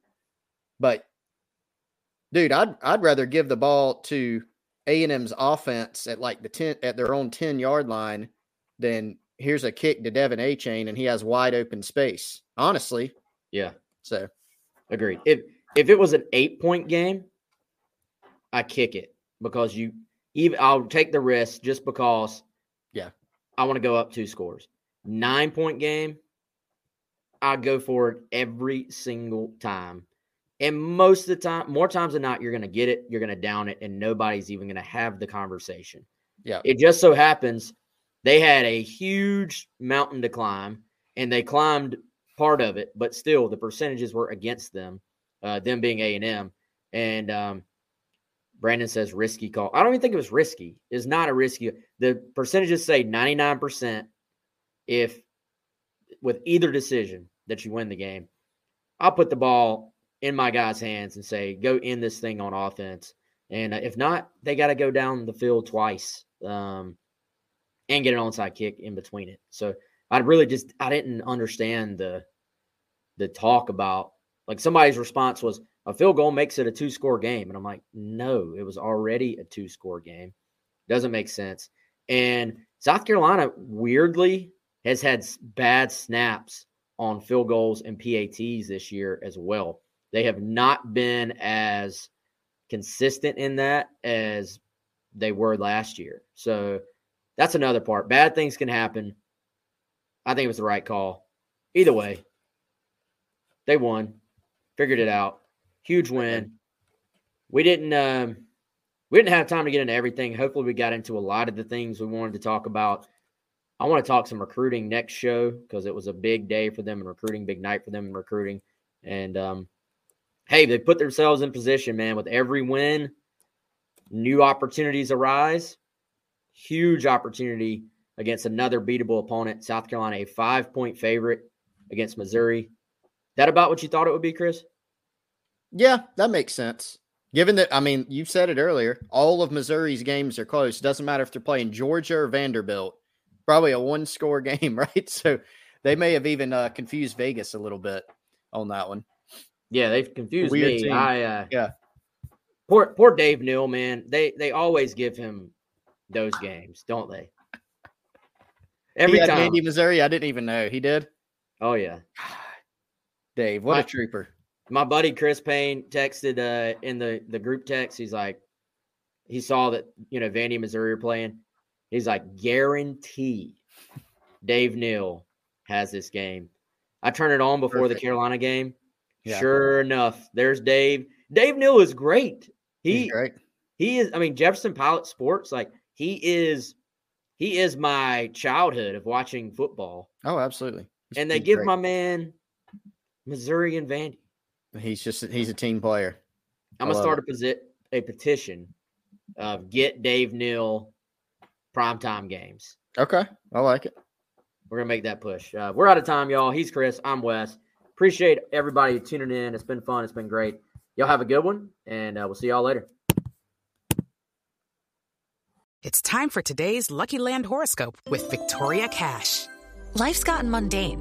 [SPEAKER 2] But dude, I'd I'd rather give the ball to A and M's offense at like the ten at their own ten yard line than here's a kick to De'Von Achane and he has wide open space. Honestly,
[SPEAKER 1] Yeah.
[SPEAKER 2] so
[SPEAKER 1] Agreed. If if it was an eight point game, I kick it because you even I'll take the risk just because
[SPEAKER 2] Yeah.
[SPEAKER 1] I want to go up two scores. Nine point game, I go for it every single time. And most of the time, more times than not, you're gonna get it, you're gonna down it, and nobody's even gonna have the conversation.
[SPEAKER 2] Yeah.
[SPEAKER 1] It just so happens they had a huge mountain to climb and they climbed part of it, but still the percentages were against them, uh, them being A and M. And um, Brandon says risky call. I don't even think it was risky. It's not a risky. The percentages say 99% if with either decision that you win the game. I'll put the ball in my guys' hands and say, go in this thing on offense. And uh, if not, they got to go down the field twice um, and get an onside kick in between it. So I really just I didn't understand the the talk about like somebody's response was a field goal makes it a two score game, and I'm like, no, it was already a two score game. Doesn't make sense. And South Carolina weirdly has had bad snaps on field goals and PATs this year as well. They have not been as consistent in that as they were last year. So that's another part. Bad things can happen. I think it was the right call. Either way, they won, figured it out. Huge win. We didn't um, we didn't have time to get into everything. Hopefully, we got into a lot of the things we wanted to talk about. I want to talk some recruiting next show because it was a big day for them in recruiting, big night for them in recruiting. And um, hey, they put themselves in position, man. With every win, new opportunities arise. Huge opportunity against another beatable opponent, South Carolina, a five point favorite against Missouri. That about what you thought it would be, Chris?
[SPEAKER 2] Yeah, that makes sense. Given that, I mean, you said it earlier, all of Missouri's games are close. Doesn't matter if they're playing Georgia or Vanderbilt. Probably a one score game, right? So they may have even uh, confused Vegas a little bit on that one.
[SPEAKER 1] Yeah, they've confused me. Team. I uh,
[SPEAKER 2] yeah.
[SPEAKER 1] Poor poor Dave Neal, man. They they always give him those games, don't they?
[SPEAKER 2] Every time. Andy, Missouri, I didn't even know he did.
[SPEAKER 1] Oh yeah,
[SPEAKER 2] Dave, what my, a trooper!
[SPEAKER 1] My buddy Chris Payne texted uh, in the the group text. He's like, he saw that you know Vandy, Missouri are playing. He's like, guarantee Dave Neal has this game. I turned it on before Perfect. the Carolina game. Yeah. Sure enough, there's Dave. Dave Neal is great. He
[SPEAKER 2] He's great.
[SPEAKER 1] He is. I mean, Jefferson Pilot Sports, like he is. He is my childhood of watching football.
[SPEAKER 2] Oh, absolutely.
[SPEAKER 1] He's, and they give great. my man Missouri and Vandy.
[SPEAKER 2] He's just he's a team player.
[SPEAKER 1] I'm gonna start a, posi- a petition of get Dave Neal primetime games.
[SPEAKER 2] Okay, I like it.
[SPEAKER 1] We're gonna make that push. Uh, we're out of time, y'all. He's Chris. I'm Wes. Appreciate everybody tuning in. It's been fun. It's been great. Y'all have a good one, and uh, we'll see y'all later.
[SPEAKER 3] It's time for today's Lucky Land horoscope with Victoria Cash.
[SPEAKER 4] Life's gotten mundane,